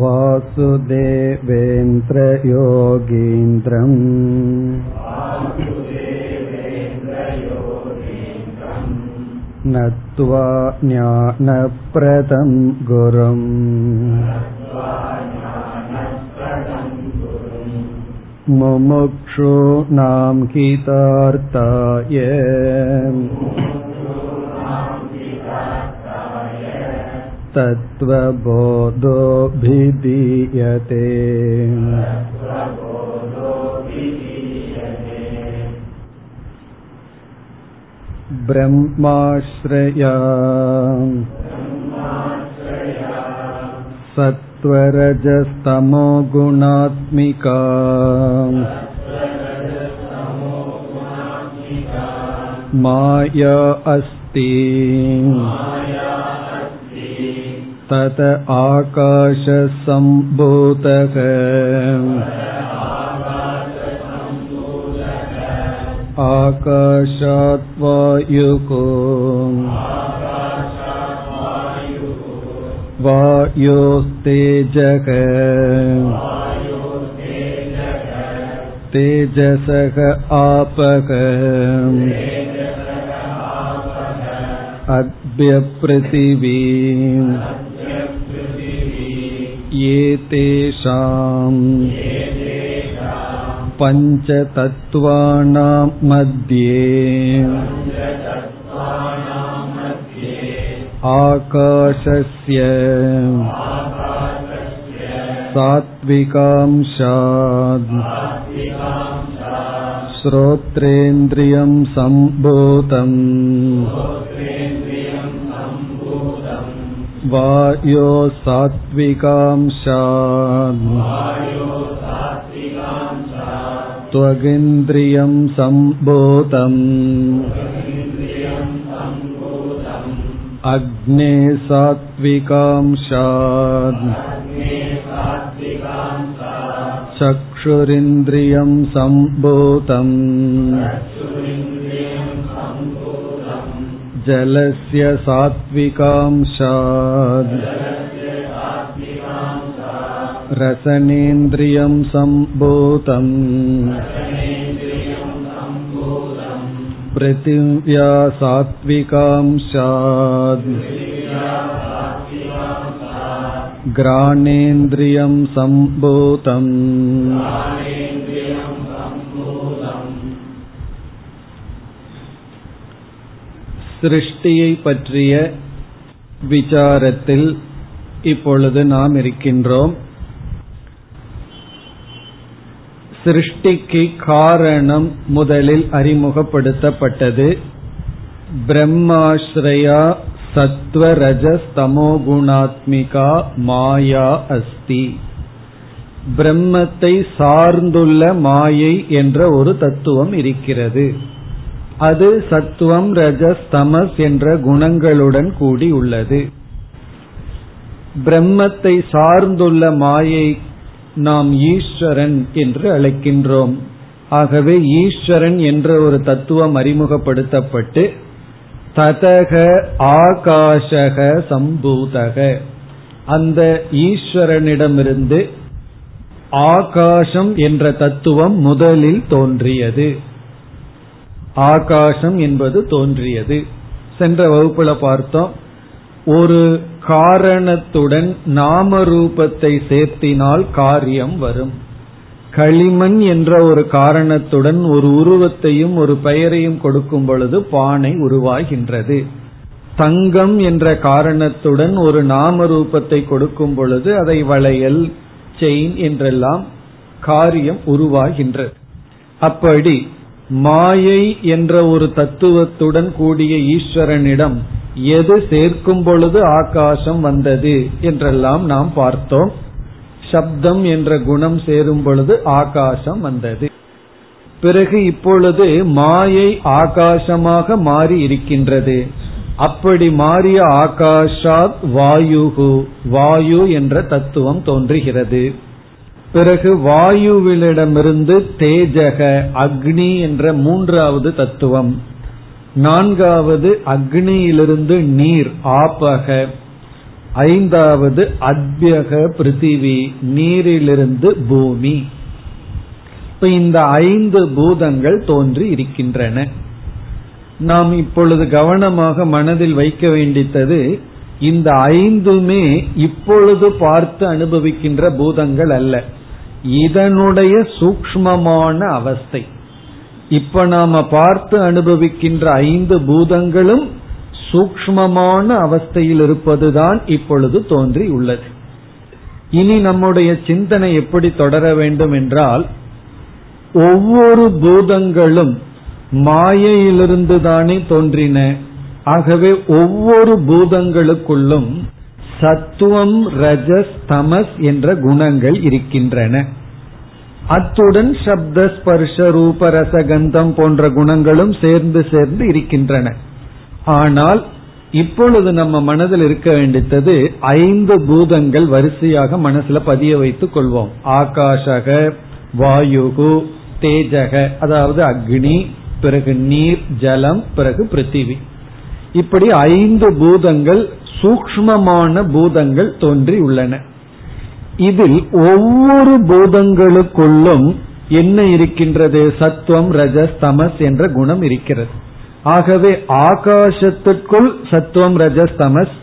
वासुदेवेन्द्रयोगीन्द्रम् नत्वा ज्ञानप्रदं गुरुम् मुमुक्षूणां हितार्थाय तत्त्वबोधोऽभिधीयते ब्रह्माश्रया सत्त्वरजस्तमो गुणात्मिका माया अस्ति तत आकाशसम्भूतः आकाशात् वायुको वायोस्तेजः तेजसः आपः अभ्यपृथिवी एतेषाम् पञ्चतत्त्वानां मध्ये आकाशस्य सात्विकांशाद् श्रोत्रेन्द्रियं सम्भूतम् वायो सात्विकांशात् त्वगिन्द्रियं सम्भूतम् अग्ने सात्विकांशात् चक्षुरिन्द्रियं सम्भूतम् जलस्य सात्विकांशात् रसनेन्द्रियं सम्भूतम् पृथिव्या सात्विकांशात् घ्राणेन्द्रियं सम्भूतम् சிருஷ்டியை பற்றிய விசாரத்தில் இப்பொழுது நாம் இருக்கின்றோம். சிருஷ்டிக்கு காரணம் முதலில் அறிமுகப்படுத்தப்பட்டது. பிரம்மாஸ்ரயா சத்வரஜஸ்தமோகுணாத்மிகா மாயா அஸ்தி. பிரம்மத்தை சார்ந்துள்ள மாயை என்ற ஒரு தத்துவம் இருக்கிறது. அது சத்துவம் ரஜஸ் தமஸ் என்ற குணங்களுடன் கூடி உள்ளது. பிரம்மத்தை சார்ந்துள்ள மாயை நாம் ஈஸ்வரன் என்று அழைக்கின்றோம். ஆகவே ஈஸ்வரன் என்ற ஒரு தத்துவம் அறிமுகப்படுத்தப்பட்டு ததக ஆகாஷக சம்பூதக. அந்த ஈஸ்வரனிடமிருந்து ஆகாசம் என்ற தத்துவம் முதலில் தோன்றியது. ஆகாசம் என்பது தோன்றியது. சென்ற வகுப்புல பார்த்தோம். ஒரு காரணத்துடன் நாம ரூபத்தை சேர்த்தினால் காரியம் வரும். களிமண் என்ற ஒரு காரணத்துடன் ஒரு உருவத்தையும் ஒரு பெயரையும் கொடுக்கும் பொழுது பானை உருவாகின்றது. தங்கம் என்ற காரணத்துடன் ஒரு நாம ரூபத்தை கொடுக்கும் பொழுது அதை வளையல் செயின் என்றெல்லாம் காரியம் உருவாகின்றது அப்படி மாயை என்ற ஒரு தத்துவத்துடன் கூடிய ஈஸ்வரனிடம் எது சேர்க்கும் பொழுது ஆகாசம் வந்தது என்றெல்லாம் நாம் பார்த்தோம். சப்தம் என்ற குணம் சேரும் பொழுது ஆகாசம் வந்தது. பிறகு இப்பொழுது மாயை ஆகாசமாக மாறி இருக்கின்றது. அப்படி மாறிய ஆகாஷாத் வாயுகு வாயு என்ற தத்துவம் தோன்றுகிறது. பிறகு வாயுவிலிடமிருந்து தேஜக அக்னி என்ற மூன்றாவது தத்துவம். நான்காவது அக்னியிலிருந்து நீர் ஆபக. ஐந்தாவது அத்யக பிருத்திவி நீரிலிருந்து பூமி. இப்ப இந்த ஐந்து பூதங்கள் தோன்றி இருக்கின்றன. நாம் இப்பொழுது கவனமாக மனதில் வைக்க வேண்டித்தது இந்த ஐந்துமே இப்பொழுது பார்த்து அனுபவிக்கின்ற பூதங்கள் அல்ல. இதனுடைய சூக்மமான அவஸ்தை. இப்ப நாம பார்த்து அனுபவிக்கின்ற ஐந்து பூதங்களும் சூக்மமான அவஸ்தையில் இருப்பதுதான் இப்பொழுது தோன்றி உள்ளது இனி நம்முடைய சிந்தனை எப்படி தொடர வேண்டும் என்றால் ஒவ்வொரு பூதங்களும் மாயையிலிருந்து தானே தோன்றின. ஆகவே ஒவ்வொரு பூதங்களுக்குள்ளும் சத்துவம் ரஜஸ் தமஸ் என்ற குணங்கள் இருக்கின்றன. அத்துடன் சப்த ஸ்பர்ஷ ரூப ரசகந்தம் போன்ற குணங்களும் சேர்ந்து சேர்ந்து இருக்கின்றன. ஆனால் இப்பொழுது நம்ம மனதில் இருக்க வேண்டியது ஐந்து பூதங்கள் வரிசையாக மனசுல பதிய வைத்துக் கொள்வோம். ஆகாஷக வாயுகு தேஜக அதாவது அக்னி பிறகு நீர் ஜலம் பிறகு பிருத்திவி. இப்படி ஐந்து பூதங்கள் சூக்மமான பூதங்கள் தோன்றி உள்ளன. இதில் ஒவ்வொரு பூதங்களுக்குள்ளும் என்ன இருக்கின்றது? சத்துவம் ரஜஸ் தமஸ் என்ற குணம் இருக்கிறது. ஆகவே ஆகாசத்துக்குள் சத்துவம் ரஜஸ் தமஸ்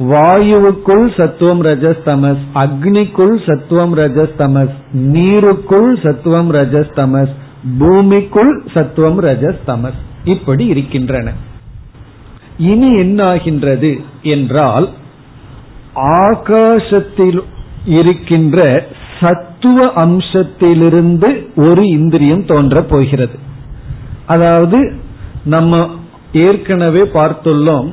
வாயுவுக்குள் சத்துவம் ரஜஸ் தமஸ் அக்னிக்குள் சத்துவம் ரஜஸ் தமஸ் நீருக்குள் சத்துவம் ரஜஸ் தமஸ் பூமிக்குள் சத்துவம் ரஜஸ் தமஸ் இப்படி இருக்கின்றன. இனி என்ன ஆகின்றது என்றால் ஆகாசத்தில் இருக்கின்ற சத்துவ அம்சத்திலிருந்து ஒரு இந்திரியம் தோன்ற போகிறது. அதாவது நம்ம ஏற்கனவே பார்த்துள்ளோம்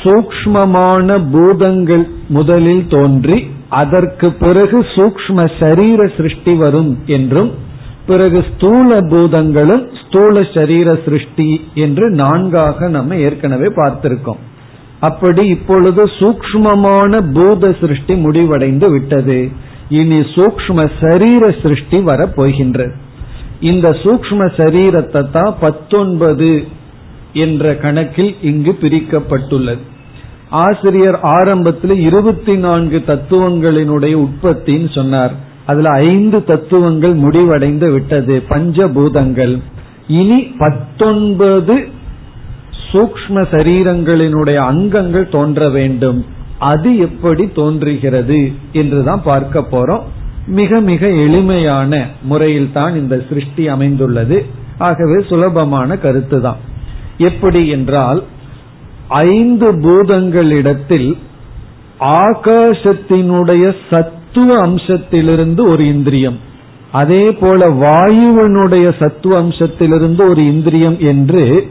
சூக்மமான பூதங்கள் முதலில் தோன்றி அதற்கு பிறகு சூக்ம சரீர சிருஷ்டி வரும் என்றும் பிறகு ஸ்தூல பூதங்களும் ஸ்தூல சரீர சிருஷ்டி என்று நான்காக நம்ம ஏற்கனவே பார்த்திருக்கோம். அப்படி இப்பொழுது சூக்மமான பூத சிருஷ்டி முடிவடைந்து விட்டது. இனி சூக்ம சரீர சிருஷ்டி வரப்போகின்றது இந்த சூக்ம சரீரத்தை தான் பத்தொன்பது என்ற கணக்கில் இங்கு பிரிக்கப்பட்டுள்ளது. ஆசிரியர் ஆரம்பத்தில் இருபத்தி நான்கு தத்துவங்களினுடைய உற்பத்தின்னு சொன்னார். அதுல ஐந்து தத்துவங்கள் முடிவடைந்து விட்டது. பஞ்சபூதங்கள். இனி பத்தொன்பது சூக்ம சரீரங்களினுடைய அங்கங்கள் தோன்ற வேண்டும். அது எப்படி தோன்றுகிறது என்றுதான் பார்க்க போறோம். மிக மிக எளிமையான முறையில் தான் இந்த சிருஷ்டி அமைந்துள்ளது. ஆகவே சுலபமான கருத்து தான் எப்படி என்றால் ஐந்து பூதங்களிடத்தில் ஆகாசத்தினுடைய சத்துவ அம்சத்திலிருந்து ஒரு இந்திரியம். அதே போல வாயுவனுடைய சத்துவ அம்சத்திலிருந்து ஒரு இந்திரியம் என்று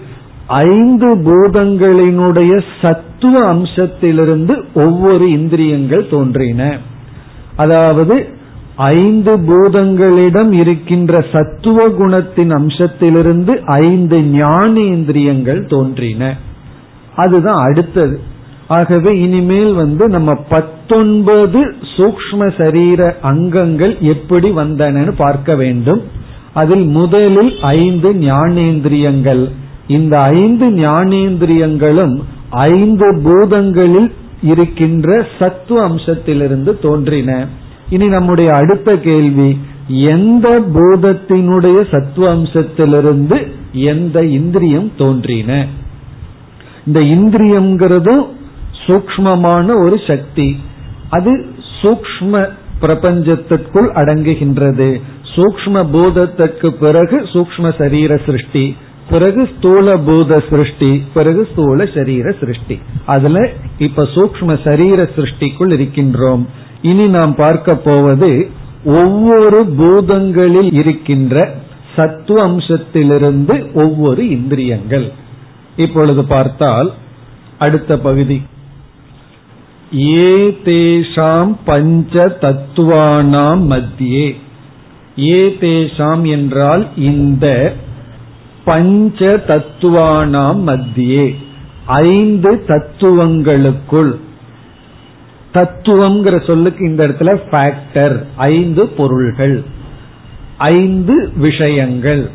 ஐந்து பூதங்களினுடைய சத்துவ அம்சத்திலிருந்து ஒவ்வொரு இந்திரியங்கள் தோன்றின. அதாவது ஐந்து பூதங்களிடம் இருக்கின்ற சத்துவ குணத்தின் அம்சத்திலிருந்து ஐந்து ஞானேந்திரியங்கள் தோன்றின. அதுதான் அடுத்தது. ஆகவே இனிமேல் வந்து நம்ம பத்தொன்பது சூக்ம சரீர அங்கங்கள் எப்படி வந்தனன்னு பார்க்க வேண்டும். அதில் முதலில் ஐந்து ஞானேந்திரியங்கள். இந்த ஐந்து ஞானேந்திரியங்களும் ஐந்து பூதங்களில் இருக்கின்ற சத்துவ அம்சத்திலிருந்து தோன்றின. இனி நம்முடைய அடுத்த கேள்வி எந்த பூதத்தினுடைய சத்துவ அம்சத்திலிருந்து எந்த இந்திரியம் தோன்றின? இந்த இந்திரியம்ங்கிறதும் சூக்மமான ஒரு சக்தி. அது சூக்ம பிரபஞ்சத்திற்குள் அடங்குகின்றது. சூக்ம பூதத்திற்கு பிறகு சூக்ம சரீர சிருஷ்டி. பிறகு ஸ்தூல பூத சிருஷ்டி. பிறகு ஸ்தூல சரீர சிருஷ்டி. அதுல இப்ப சூக்ம சரீர சிருஷ்டிக்குள் இருக்கின்றோம். இனி நாம் பார்க்க போவது ஒவ்வொரு பூதங்களில் இருக்கின்ற சத்துவ அம்சத்திலிருந்து ஒவ்வொரு இந்திரியங்கள். இப்பொழுது பார்த்தால் அடுத்த பகுதி. ஏ தேஷாம் பஞ்ச தத்துவானாம் மத்தியே. ஏ தேஷாம் என்றால் இந்த பஞ்ச தத்துவானாம் மத்தியே. ஐந்து தத்துவங்களுக்குள். தத்துவம்ங்கிற சொல்லுக்கு இந்த இடத்துல ஃபேக்டர் ஐந்து பொருள்கள். ஐந்து விஷயங்கள்.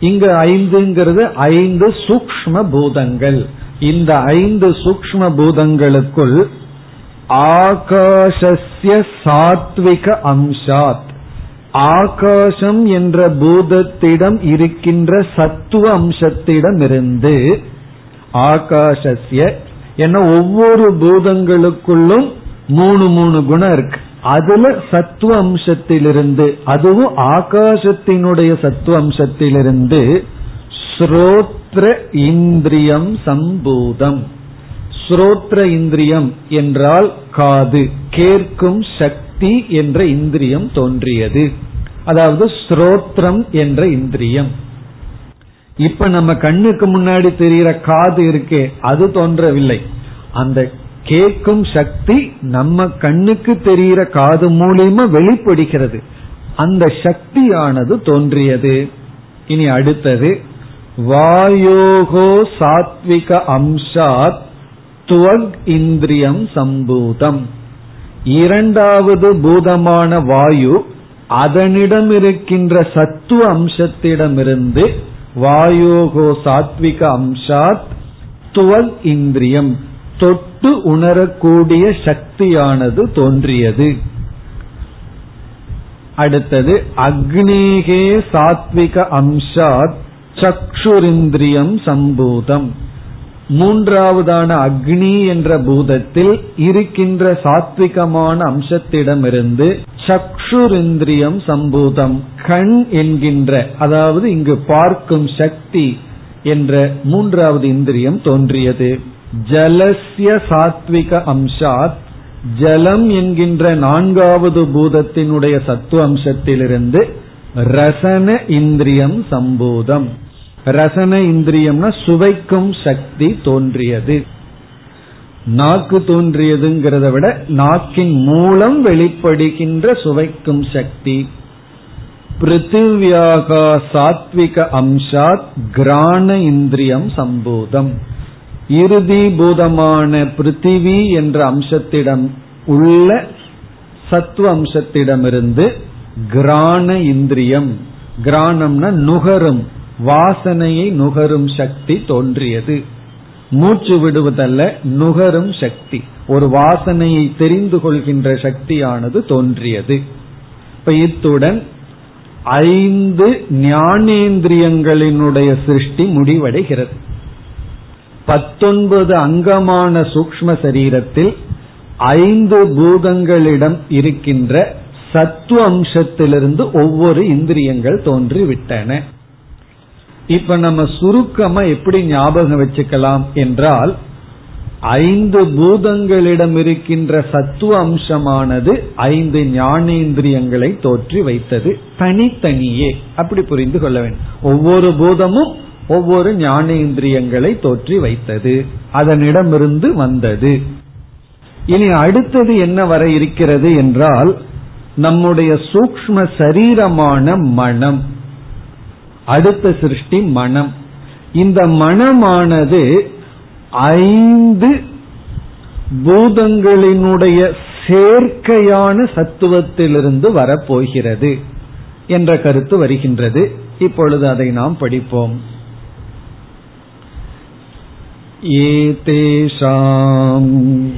இங்கு ஐந்துங்கிறது ஐந்து சூக்ம பூதங்கள். இந்த ஐந்து சூக்ம பூதங்களுக்குள் ஆகாஷஸ்ய சாத்விக அம்சாத். ஆகாசம் என்ற பூதத்திடம் இருக்கின்ற சத்துவ அம்சத்திடம் இருந்து ஆகாஷஸ்ய என ஒவ்வொரு பூதங்களுக்குள்ளும் மூணு மூணு குணம் இருக்கு. அதுல சத்துவ அம்சத்திலிருந்து அதுவும் ஆகாசத்தினுடைய சத்துவ அம்சத்திலிருந்து ஸ்ரோத்ர இந்திரியம் சம்பூதம். ஸ்ரோத்ர இந்திரியம் என்றால் காது. கேட்கும் சக்தி என்ற இந்திரியம் தோன்றியது. அதாவது ஸ்ரோத்ரம் என்ற இந்திரியம். இப்ப நம்ம கண்ணுக்கு முன்னாடி தெரிகிற காது இருக்கே அது தோன்றவில்லை. அந்த கேட்கும் சக்தி நம்ம கண்ணுக்கு தெரிகிற காது மூலியமா வெளிப்படுகிறது. அந்த சக்தியானது தோன்றியது. இனி அடுத்தது வாயோகோ சாத்விக அம்சாத் துவக் இந்திரியம் சம்பூதம். இரண்டாவது பூதமான வாயு அதனிடம் இருக்கின்ற சத்துவ அம்சத்திடமிருந்து வாயோகோ சாத்விக அம்சாத் துவல் இந்திரியம். தொட்டு உணரக்கூடிய சக்தியானது தோன்றியது. அடுத்தது அக்னேகே சாத்விக அம்சாத் சக்ஷுரிந்திரியம் சம்பூதம். மூன்றாவதான அக்னி என்ற பூதத்தில் இருக்கின்ற சாத்விகமான அம்சத்திடமிருந்து சக்ஷுரிந்திரியம் சம்பூதம் கண் என்கின்ற அதாவது இங்கு பார்க்கும் சக்தி என்ற மூன்றாவது இந்திரியம் தோன்றியது. ஜலசிய சாத்விக அம்சாத் ஜலம் என்கின்ற நான்காவது பூதத்தினுடைய சத்துவ அம்சத்திலிருந்து ரசன இந்திரியம் சம்பூதம். ரசன இந்திரியம்னா சுவைக்கும் சக்தி தோன்றியது. நாக்கு தோன்றியதுங்கிறத விட நாக்கின் மூலம் வெளிப்படுகின்ற சுவைக்கும் சக்தி. பிருத்திவியாகா சாத்விக அம்சாத் கிராண இந்திரியம் சம்பூதம். இறுதி பூதமான பிருத்திவி என்ற அம்சத்திடம் உள்ள சத்துவ அம்சத்திடமிருந்து கிராண இந்திரியம். கிராணம்னா நுகரும். வாசனையை நுகரும் சக்தி தோன்றியது. மூச்சு விடுவதல்ல நுகரும் சக்தி. ஒரு வாசனையை தெரிந்து கொள்கின்ற சக்தியானது தோன்றியது. இப்ப இத்துடன் ஐந்து ஞானேந்திரியங்களினுடைய சிருஷ்டி முடிவடைகிறது. பத்தொன்பது அங்கமான சூக்ம சரீரத்தில் ஐந்து பூதங்களிடம் இருக்கின்ற சத்துவ அம்சத்திலிருந்து ஒவ்வொரு இந்திரியங்கள் தோன்றிவிட்டன. இப்ப நம்ம சுருக்கமா எப்படி ஞாபகம் வச்சுக்கலாம் என்றால் ஐந்து பூதங்களிடம் இருக்கின்ற சத்துவ அம்சமானது ஐந்து ஞானேந்திரியங்களை தோற்றி வைத்தது தனித்தனியே. அப்படி புரிந்து கொள்ள வேண்டும். ஒவ்வொரு பூதமும் ஒவ்வொரு ஞானேந்திரியங்களை தோற்றி வைத்தது. அதனிடமிருந்து வந்தது. இனி அடுத்தது என்ன வர இருக்கிறது என்றால் நம்முடைய சூக்ம சரீரமான மனம். அடுத்த சிருஷ்டி மனம். இந்த மனமானது ஐந்து பூதங்களினுடைய சேர்க்கையான சத்துவத்திலிருந்து வரப்போகிறது என்ற கருத்து வருகின்றது. இப்பொழுது அதை நாம் படிப்போம். ஏதேஷாம்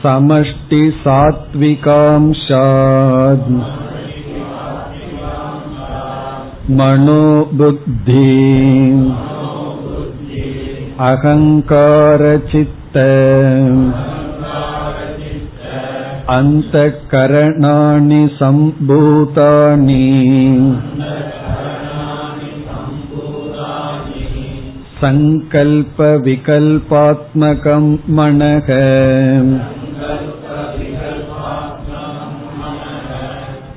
पञ्चतत्त्वानाम् समष्टिसात्विकांशात् मनोबुद्धि अहङ्कारचित्त अन्तःकरणानि सम्भूतानि सङ्कल्पविकल्पात्मकं मनः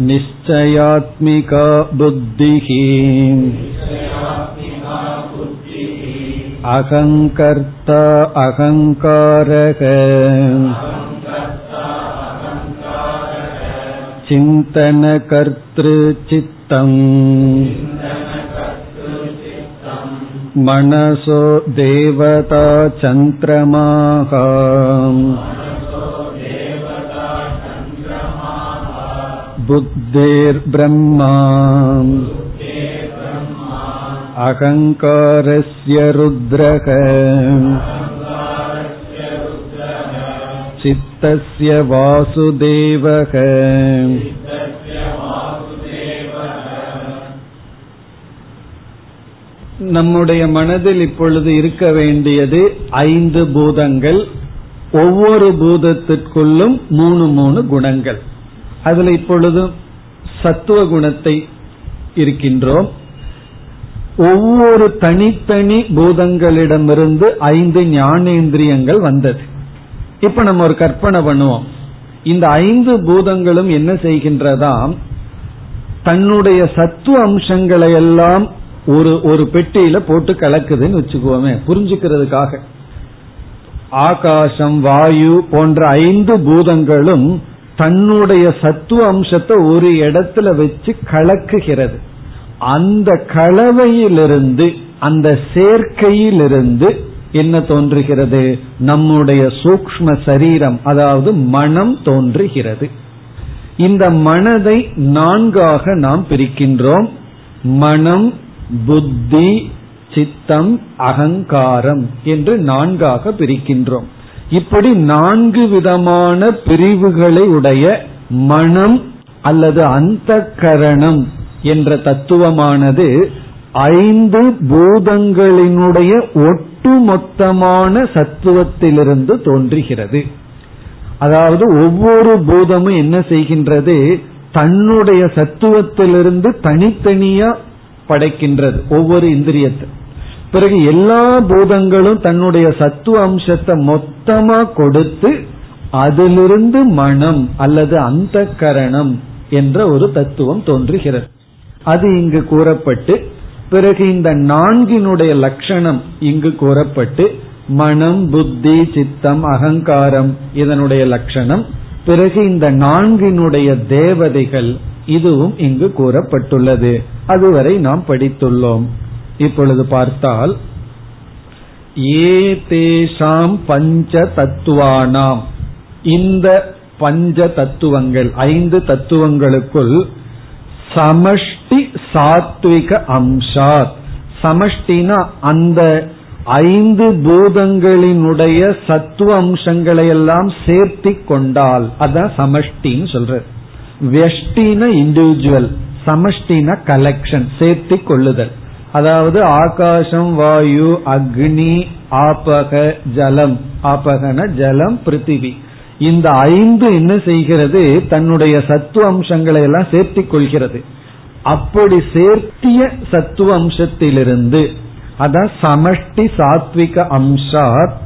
निश्चयात्मिका बुद्धिः अहङ्कर्ता अहङ्कारः चिन्तनकर्तृचित्तम् मनसो देवता चन्द्रमाः बुद्धेर्ब्रह्मा अहङ्कारस्य रुद्रः चित्तस्य वासुदेवः நம்முடைய மனதில் இப்பொழுது இருக்க வேண்டியது ஐந்து பூதங்கள் ஒவ்வொரு பூதத்திற்குள்ளும் மூணு மூணு குணங்கள் அதுல இப்பொழுது சத்துவ குணத்தை இருக்கின்றோம். ஒவ்வொரு தனித்தனி பூதங்களிடமிருந்து ஐந்து ஞானேந்திரியங்கள் வந்தது. இப்ப நம்ம ஒரு கற்பனை பண்ணுவோம். இந்த ஐந்து பூதங்களும் என்ன செய்கின்றதாம்? தன்னுடைய சத்துவ அம்சங்களை எல்லாம் ஒரு ஒரு பெட்டியில போட்டு கலக்குதுன்னு வச்சுக்குவோமே புரிஞ்சுக்கிறதுக்காக. ஆகாசம் வாயு போன்ற ஐந்து பூதங்களும் தன்னுடைய சத்துவ அம்சத்தை ஒரு இடத்துல வச்சு கலக்குகிறது. அந்த கலவையிலிருந்து அந்த சேர்க்கையிலிருந்து என்ன தோன்றுகிறது? நம்முடைய சூக்ம சரீரம் அதாவது மனம் தோன்றுகிறது. இந்த மனதை நான்காக நாம் பிரிக்கின்றோம். மனம் புத்தி சித்தம் அகங்காரம் என்று நான்காக பிரிக்கின்றோம். இப்படி நான்கு விதமான பிரிவுகளை உடைய மனம் அல்லது அந்த கரணம் என்ற தத்துவமானது ஐந்து பூதங்களினுடைய ஒட்டுமொத்தமான சத்துவத்திலிருந்து தோன்றுகிறது. அதாவது ஒவ்வொரு பூதமும் என்ன செய்கின்றது? தன்னுடைய சத்துவத்திலிருந்து தனித்தனியா படைக்கின்றது. ஒவ்வொரு இந்திரியத்தை. பிறகு எல்லா பூதங்களும் தன்னுடைய சத்துவ அம்சத்தை மொத்தமா கொடுத்து அதிலிருந்து மனம் அல்லது அந்த கரணம் என்ற ஒரு தத்துவம் தோன்றுகிறது. அது இங்கு கூறப்பட்டு பிறகு இந்த நான்கினுடைய லட்சணம் இங்கு கூறப்பட்டு மனம் புத்தி சித்தம் அகங்காரம் இதனுடைய லட்சணம் பிறகு இந்த நான்கினுடைய தேவதைகள் இதுவும் இங்கு கூறப்பட்டுள்ளது. அதுவரை நாம் படித்துள்ளோம். இப்பொழுது பார்த்தால் ஏதேஷாம் பஞ்ச தத்துவானாம் இந்த பஞ்ச தத்துவங்கள் ஐந்து தத்துவங்களுக்குள் சமஷ்டி சாத்விக அம்சாத். சமஷ்டினா அந்த ஐந்து பூதங்களினுடைய சத்துவ அம்சங்களை எல்லாம் சேர்த்தி கொண்டால் அதான் சமஷ்டின்னு சொல்றது. வெஷ்டின இண்டிவிஜுவல் சமஷ்டின கலெக்ஷன் சேர்த்தி கொள்ளுதல். அதாவது ஆகாசம் வாயு அக்னி ஆபக ஜலம். ஆபகன ஜலம் பிருத்திவி. இந்த ஐந்து என்ன செய்கிறது? தன்னுடைய சத்துவ அம்சங்களை எல்லாம் சேர்த்திக் கொள்கிறது. அப்படி சேர்த்திய சத்துவ அம்சத்திலிருந்து அதான் சமஷ்டி சாத்விக அம்சாத்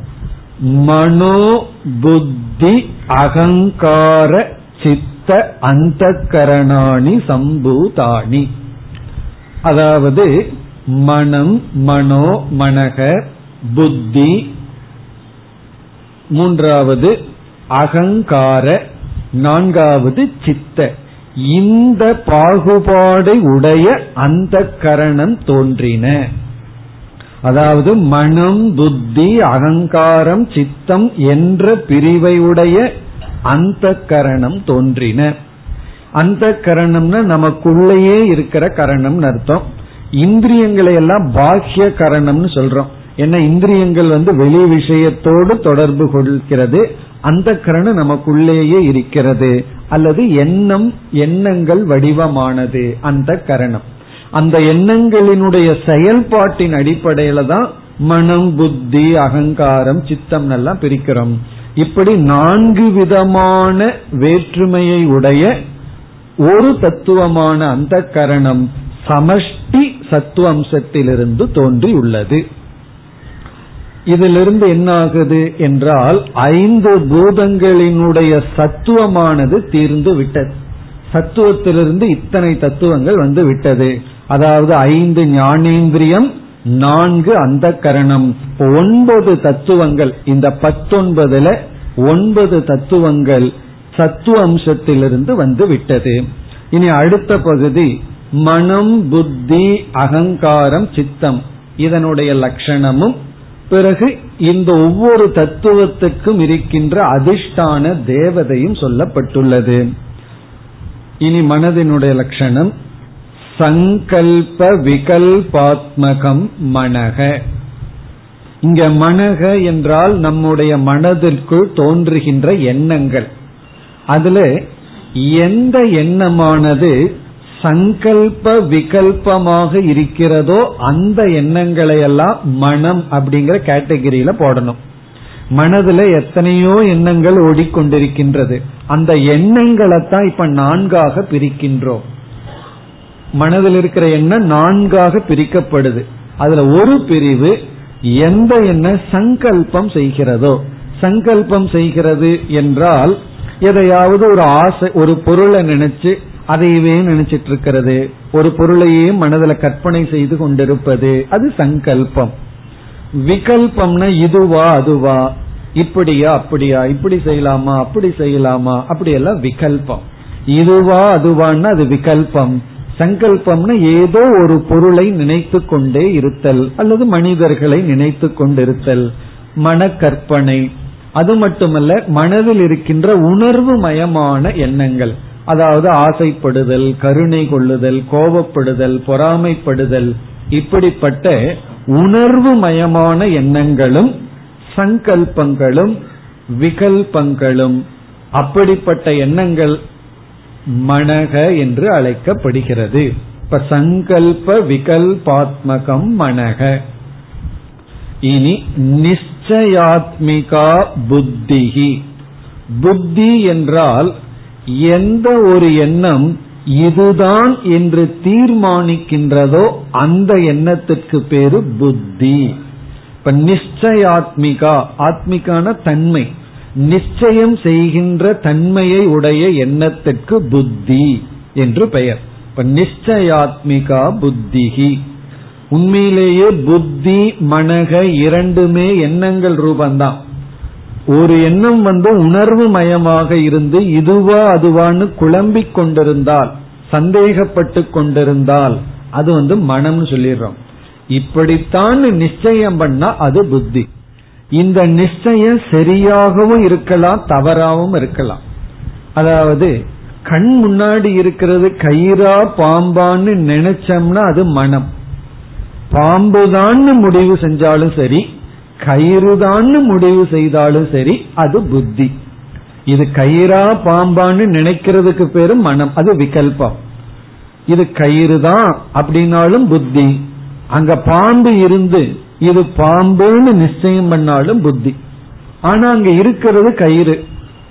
மனோ புத்தி அகங்கார சித்த அந்த கரணாணி சம்பூதாணி. அதாவது மனம் மனோ மனக புத்தி. மூன்றாவது அகங்கார. நான்காவது சித்த. இந்த பாகுபாடை உடைய அந்த கரணம் தோன்றின. அதாவது மனம் புத்தி அகங்காரம் சித்தம் என்ற பிரிவை உடைய அந்த கரணம் தோன்றின. அந்த கரணம்னா நமக்குள்ளேயே இருக்கிற கரணம் அர்த்தம். இந்திரியங்களை எல்லாம் பாக்கிய கரணம்னு சொல்றோம். ஏன்னா இந்திரியங்கள் வந்து வெளி விஷயத்தோடு தொடர்பு கொள்கிறது. அந்த கரணம் நமக்குள்ளேயே இருக்கிறது. அல்லது எண்ணம் எண்ணங்கள் வடிவமானது. அந்த கரணம். அந்த எண்ணங்களினுடைய செயல்பாட்டின் அடிப்படையில தான் மனம் புத்தி அகங்காரம் சித்தம் எல்லாம் பிரிக்கிறோம். இப்படி நான்கு விதமான வேற்றுமையை உடைய ஒரு தத்துவமான அந்த கரணம் சமஷ்டி சத்துவம்சத்திலிருந்து தோன்றியுள்ளது. இதிலிருந்து என்ன ஆகுது என்றால் ஐந்து பூதங்களினுடைய சத்துவமானது தீர்ந்து விட்டது. சத்துவத்திலிருந்து இத்தனை தத்துவங்கள் வந்து விட்டது. அதாவது ஐந்து ஞானேந்திரியம் நான்கு அந்த கரணம் ஒன்பது தத்துவங்கள். இந்த பத்தொன்பதுல ஒன்பது தத்துவங்கள் சத்துவ அம்சத்திலிருந்து வந்து விட்டது. இனி அடுத்த பகுதி மனம் புத்தி அகங்காரம் சித்தம் இதனுடைய லட்சணமும் பிறகு இந்த ஒவ்வொரு தத்துவத்துக்கும் இருக்கின்ற அதிர்ஷ்டான தேவதையும் சொல்லப்பட்டுள்ளது. இனி மனதினுடைய லட்சணம் சங்கல்ப விகல்பாத்மகம் மனக. இங்க மனக என்றால் நம்முடைய மனதிற்குள் தோன்றுகின்ற எண்ணங்கள். அதுல எந்த எண்ணமானது சங்கல்ப விகல்பமாக இருக்கிறதோ அந்த எண்ணங்களை எல்லாம் மனம் அப்படிங்கிற கேட்டகரியில போடணும். மனதுல எத்தனையோ எண்ணங்கள் ஓடிக்கொண்டிருக்கின்றது. அந்த எண்ணங்களை தான் இப்ப நான்காக பிரிக்கின்றோம். மனதில் இருக்கிற எண்ணம் நான்காக பிரிக்கப்படுது. அதுல ஒரு பிரிவு எந்த எண்ணம் சங்கல்பம் செய்கிறதோ. சங்கல்பம் செய்கிறது என்றால் எதையாவது ஒரு ஆசை ஒரு பொருளை நினைச்சு அதையவே நினைச்சிட்டு இருக்கிறது ஒரு பொருளையே மனதில் கற்பனை செய்து கொண்டிருப்பது அது சங்கல்பம். விகல்பம்னா இதுவா அதுவா? இப்படியா அப்படியா? இப்படி செய்யலாமா? அப்படி செய்யலாமா? அப்படி எல்லாம் விகல்பம். இதுவா அதுவான்னா அது விகல்பம். சங்கல்பம்னா ஏதோ ஒரு பொருளை நினைத்து கொண்டே இருத்தல் அல்லது மனிதர்களை நினைத்து கொண்டிருத்தல் மனக்கற்பனை. அது மட்டுமல்ல மனதில் இருக்கின்ற உணர்வு மயமான எண்ணங்கள். அதாவது ஆசைப்படுதல் கருணை கொள்ளுதல் கோபப்படுதல் பொறாமைப்படுதல் இப்படிப்பட்ட உணர்வு மயமான எண்ணங்களும் சங்கல்பங்களும் விகல்பங்களும் அப்படிப்பட்ட எண்ணங்கள் மனக என்று அழைக்கப்படுகிறது. இப்ப சங்கல்ப விகல்பாத்மகம் மனக. இனி நிச்சயாத்மிகா புத்திகி புத்தி என்றால் எந்த ஒரு எண்ணம் இதுதான் என்று தீர்மானிக்கின்றதோ அந்த எண்ணத்திற்கு பேரு புத்தி. இப்ப நிச்சயாத்மிகா ஆத்மிகான தன்மை. நிச்சயம் செய்கின்ற தன்மையை உடைய எண்ணத்திற்கு புத்தி என்று பெயர். இப்ப நிச்சயாத்மிகா புத்திகி உண்மையிலேயே புத்தி மனக இரண்டுமே எண்ணங்கள் ரூபந்தான். ஒரு எண்ணம் வந்து உணர்வு மயமாக இருந்து இதுவா அதுவான்னு குழம்பிக் கொண்டிருந்தால் சந்தேகப்பட்டு கொண்டிருந்தால் அது வந்து மனம்னு சொல்லிடுறோம். இப்படித்தான் நிச்சயம் பண்ணா அது புத்தி. இந்த நிச்சயம் சரியாகவும் இருக்கலாம் தவறாகவும் இருக்கலாம். அதாவது கண் முன்னாடி இருக்கிறது கயிறா பாம்பான்னு நினைச்சோம்னா அது மனம். பாம்புதான்னு முடிவு செஞ்சாலும் சரி கயிறுதான்னு முடிவு செய்தாலும் சரி அது புத்தி. இது கயிறா பாம்பான்னு நினைக்கிறதுக்கு பேரு மனம். அது விகல்பம். இது கயிறு தான் அப்படின்னாலும் புத்தி. அங்க பாம்பு இருந்து இது பாம்புன்னு நிச்சயம் பண்ணாலும் புத்தி. ஆனா அங்க இருக்கிறது கயிறு.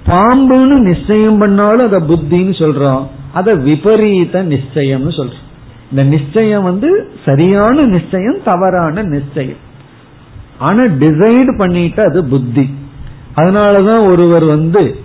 பாம்புன்னு நிச்சயம் பண்ணாலும் அத புத்தின்னு சொல்றோம். அத விபரீத நிச்சயம்னு சொல்றோம். இந்த நிச்சயம் வந்து சரியான நிச்சயம் தவறான நிச்சயம். ஆனா டிசைட் பண்ணிட்டு அது புத்தி. அதனாலதான் ஒருவர் வந்து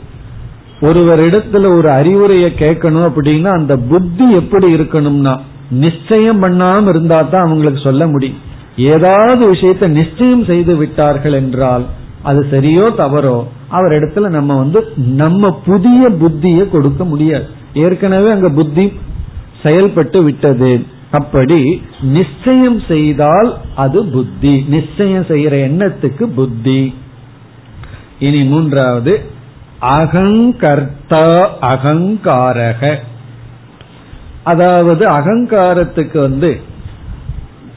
ஒருவர் இடத்துல ஒரு அறிவுரையை கேட்கணும் அப்படின்னா அந்த புத்தி எப்படி இருக்கணும்னா நிச்சயம் பண்ணாம இருந்தா தான் அவங்களுக்கு சொல்ல முடியும். ஏதாவது விஷயத்த நிச்சயம் செய்து விட்டார்கள் என்றால் அது சரியோ தவறோ அவர் இடத்துல நம்ம வந்து நம்ம புதிய புத்தியை கொடுக்க முடியாது. ஏற்கனவே அங்க புத்தி செயல்பட்டு விட்டது. அப்படி நிச்சயம் செய்தால் அது புத்தி. நிச்சயம் செய்யற எண்ணத்துக்கு புத்தி. இனி மூன்றாவது அகங்கர்த்தா அகங்காரக. அதாவது அகங்காரத்துக்கு வந்து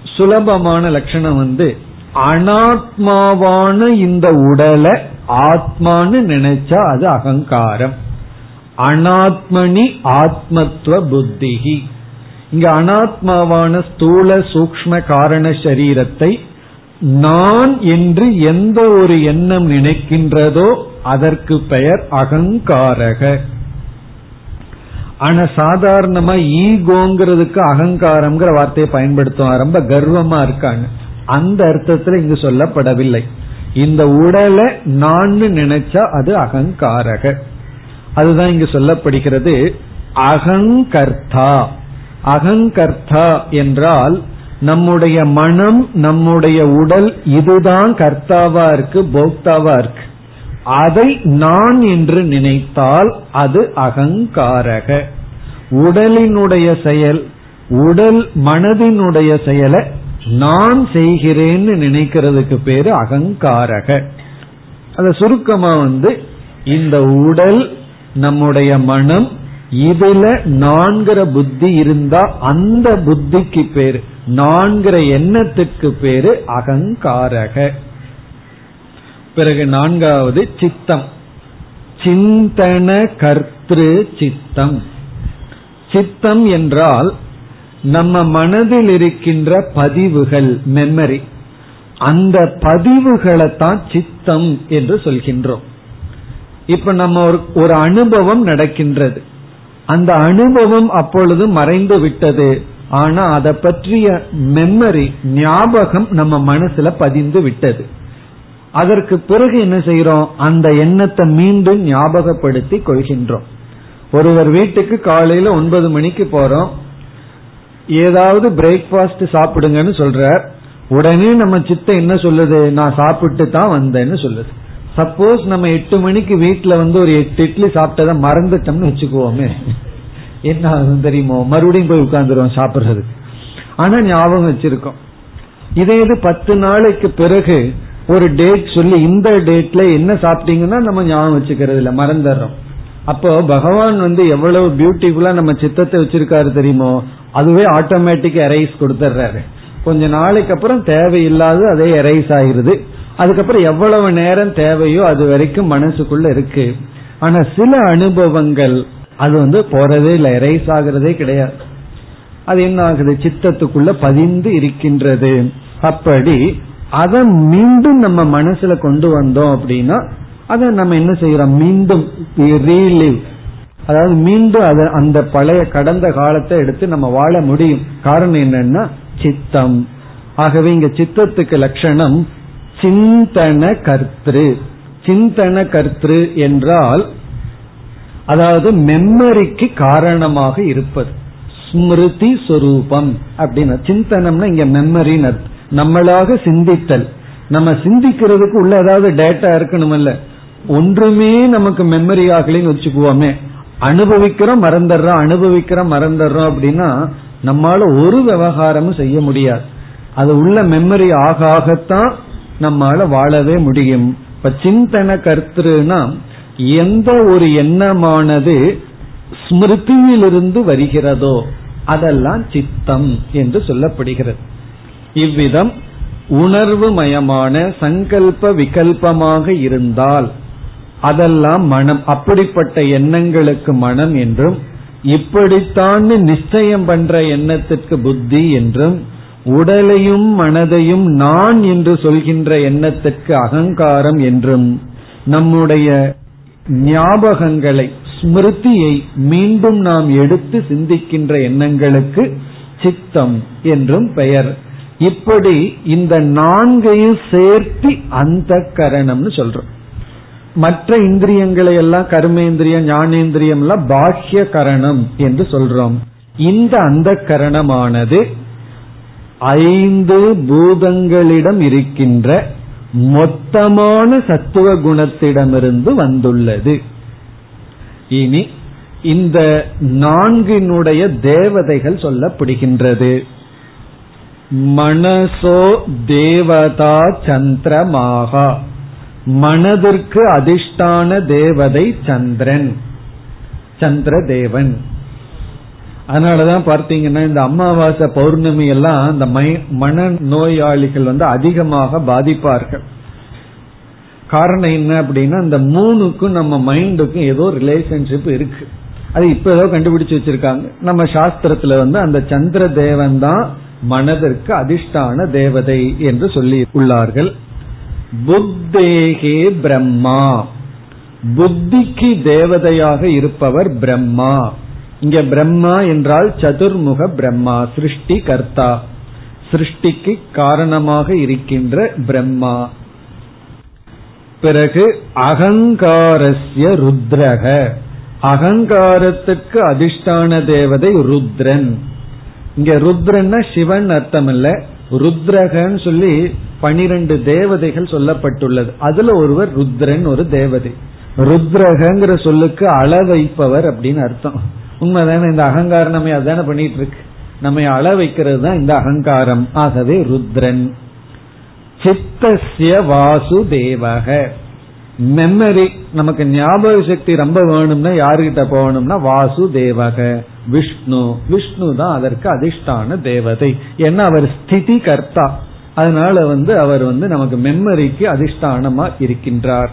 சுலபமான லட்சணம் வந்து அனாத்மாவான இந்த உடலை ஆத்மான்னு நினைச்சா அது அகங்காரம். அனாத்மனி ஆத்மத்துவ புத்திகி இங்க அனாத்மாவான ஸ்தூல சூக்ம காரண சரீரத்தை நான் என்று எந்த ஒரு எண்ணம் நினைக்கின்றதோ அதற்கு பெயர் அகங்காரக. ஆனா சாதாரணமா ஈகோங்கிறதுக்கு அகங்காரம்ங்கிற வார்த்தையை பயன்படுத்தும் ரொம்ப கர்வமா இருக்காங்க. அந்த அர்த்தத்துல இங்கு சொல்லப்படவில்லை. இந்த உடலை நான் நினைச்சா அது அகங்காரக. அதுதான் இங்கு சொல்லப்படுகிறது அகங்கர்த்தா. அகங்கர்த்தா என்றால் நம்முடைய மனம் நம்முடைய உடல் இதுதான் கர்த்தாவா இருக்கு போக்தாவா இருக்கு. அதை நான் என்று நினைத்தால் அது அகங்காரக. உடலினுடைய செயல் உடல் மனதினுடைய செயலை நான் செய்கிறேன்னு நினைக்கிறதுக்கு பேரு அகங்காரக. அத சுருக்கமா வந்து இந்த உடல் நம்முடைய மனம் இதுல நான்கிற புத்தி இருந்தா அந்த புத்திக்கு பேரு. நான்கிற எண்ணத்துக்கு பேரு அகங்காரக. பிறகு நான்காவது சித்தம். சிந்தன கர்த்திரு சித்தம். சித்தம் என்றால் நம்ம மனதில் இருக்கின்ற பதிவுகள் மெமரி அந்த பதிவுகளை தான் சித்தம் என்று சொல்கின்றோம். இப்ப நம்ம ஒரு ஒரு அனுபவம் நடக்கின்றது. அந்த அனுபவம் அப்பொழுது மறைந்து விட்டது. ஆனா அதை பற்றிய மெமரி ஞாபகம் நம்ம மனசுல பதிந்து விட்டது. அதற்கு பிறகு என்ன செய்யறோம் அந்த எண்ணத்தை மீண்டும் ஞாபகப்படுத்தி கொள்கின்றோம். ஒருவர் வீட்டுக்கு காலையில ஒன்பது மணிக்கு போறோம். ஏதாவது பிரேக்பாஸ்ட் சாப்பிடுங்கன்னு சொல்றார். உடனே நம்ம சித்த என்ன சொல்லுது? நான் சாப்பிட்டு தான் வந்தேன்னு சொல்லுது. சப்போஸ் நம்ம எட்டு மணிக்கு வீட்டுல வந்து ஒரு எட்டு இட்லி சாப்பிட்டதை மறந்துட்டோம்னு வச்சுக்குவோமே. என்ன ஆகும் தெரியுமோ? மறுபடியும் போய் உட்கார்ந்துருவோம் சாப்பிடுறதுக்கு. ஆனா ஞாபகம் வச்சிருக்கோம். இதே இது பத்து நாளைக்கு பிறகு ஒரு டேட் சொல்லி இந்த டேட்ல என்ன சாப்பிட்டீங்கன்னா நம்ம ஞாபகம் வச்சுக்கிறது இல்ல மறந்துடுறோம். அப்போ பகவான் வந்து எவ்வளவு பியூட்டிஃபுல்லா நம்ம சித்தத்தை வச்சிருக்காரு தெரியுமோ அதுவே ஆட்டோமேட்டிக் எரைஸ் கொடுத்துட்றாரு. கொஞ்ச நாளைக்கு அப்புறம் தேவையில்லாத அதே எரைஸ் ஆயிருது. அதுக்கப்புறம் எவ்வளவு நேரம் தேவையோ அது வரைக்கும் மனசுக்குள்ள இருக்கு. ஆனா சில அனுபவங்கள் அது வந்து போறதே இல்லை எரைஸ் ஆகிறதே கிடையாது. அது என்ன ஆகுது? சித்தத்துக்குள்ள பதிந்து இருக்கின்றது. அப்படி அதை மீண்டும் நம்ம மனசுல கொண்டு வந்தோம் அப்படின்னா அதை நம்ம என்ன செய்யறோம்? மீண்டும் ரீலிவ் அதாவது மீண்டும் அதை அந்த பழைய கடந்த காலத்தை எடுத்து நம்ம வாழ முடியும். காரணம் என்னன்னா சித்தம். ஆகவே இங்க சித்தத்துக்கு லட்சணம் சிந்தன கர்த்திரு சிந்தன கர்த்திரு என்றால் அதாவது மெம்மரிக்கு காரணமாக இருப்பது. ஸ்மிருதி சொரூபம் அப்படின்னு. சிந்தனம்னா இங்க மெம்மரின்னு நம்மளாக சிந்தித்தல். நம்ம சிந்திக்கிறதுக்கு உள்ள ஏதாவது டேட்டா இருக்கணும்ல ஒன்றுமே நமக்கு மெமரி ஆகலைன்னு வச்சுக்குவோமே. அனுபவிக்கிறோம் மறந்துடுறோம் அனுபவிக்கிறோம் மறந்துடுறோம் அப்படின்னா நம்மால ஒரு விவகாரமும் செய்ய முடியாது. அது உள்ள மெமரி ஆக ஆகத்தான் நம்மால வாழவே முடியும். இப்ப சிந்தன கருத்துனா எந்த ஒரு எண்ணமானது ஸ்மிருதியிலிருந்து வருகிறதோ அதெல்லாம் சித்தம் என்று சொல்லப்படுகிறது. இவ்விதம் உணர்வு மயமான சங்கல்ப விகல்பமாக இருந்தால் அதெல்லாம் மனம் அப்படிப்பட்ட எண்ணங்களுக்கு மனம் என்றும் இப்படித்தான் நிச்சயம் பண்ற எண்ணத்திற்கு புத்தி என்றும் உடலையும் மனதையும் நான் என்று சொல்கின்ற எண்ணத்திற்கு அகங்காரம் என்றும் நம்முடைய ஞாபகங்களை ஸ்மிருதியை மீண்டும் நாம் எடுத்து சிந்திக்கின்ற எண்ணங்களுக்கு சித்தம் என்றும் பெயர். இப்படி இந்த நான்கையும் சேர்த்து அந்த கரணம்னு சொல்றோம். மற்ற இந்திரியங்களை எல்லாம் கர்மேந்திரியம் ஞானேந்திரியம் எல்லாம் பாஹ்ய கரணம் என்று சொல்றோம். இந்த அந்த கரணமானது ஐந்து பூதங்களிடம் இருக்கின்ற மொத்தமான சத்துவ குணத்திடமிருந்து வந்துள்ளது. இனி இந்த நான்கினுடைய தேவதைகள் சொல்லப்படுகின்றது. மனசோ தேவதா சந்திரமாகா. மனதிற்கு அதிஷ்டான தேவதை சந்திரன் சந்திர தேவன் அதனாலதான் பார்த்தீங்கன்னா இந்த அமாவாசை பௌர்ணமி எல்லாம் இந்த மன நோயாளிகள் வந்து அதிகமாக பாதிப்பார்கள். காரணம் என்ன அப்படின்னா இந்த மூணுக்கும் நம்ம மைண்டுக்கும் ஏதோ ரிலேஷன்ஷிப் இருக்கு. அது இப்ப ஏதோ கண்டுபிடிச்சு வச்சிருக்காங்க. நம்ம சாஸ்திரத்துல வந்து அந்த சந்திர தேவன் தான் மனதிற்கு அதிர்ஷ்டான தேவதை என்று சொல்லி உள்ளார்கள். புத்தேகே பிரம்மா. புத்திக்கு தேவதையாக இருப்பவர் பிரம்மா. இங்க பிரம்மா என்றால் சதுர்முக பிரம்மா சிருஷ்டி கர்த்தா. சிருஷ்டிக்கு காரணமாக இருக்கின்ற பிரம்மா. பிறகு அகங்காரஸ்ய ருத்ரக. அகங்காரத்துக்கு அதிஷ்டான தேவதை ருத்ரன். இங்க ருத்ரன்னா சிவன் அர்த்தம் இல்ல ருத்ரகன்னு சொல்லி பனிரெண்டு தேவதைகள் சொல்லப்பட்டுள்ளது. அதுல ஒருவர் ருத்ரன் ஒரு தேவதை. ருத்ரகங்கிற சொல்லுக்கு அள வைப்பவர் அப்படின்னு அர்த்தம். உண்மைதானே இந்த அகங்காரம் நம்ம அதுதானே பண்ணிட்டு இருக்கு நம்ம அள வைக்கிறது தான் இந்த அகங்காரம். ஆகவே ருத்ரன். சித்தசிய வாசுதேவக மெமரி நமக்கு ஞாபக சக்தி ரொம்ப வேணும்னா யாருகிட்ட போகணும்னா வாசு தேவக. விஷ்ணு. விஷ்ணு தான் அதற்கு அதிஷ்டான தேவதை. ஏன்னா அவர் ஸ்திதி கர்த்தா. அதனால வந்து அவர் வந்து நமக்கு மெமரிக்கு அதிஷ்டானமா இருக்கின்றார்.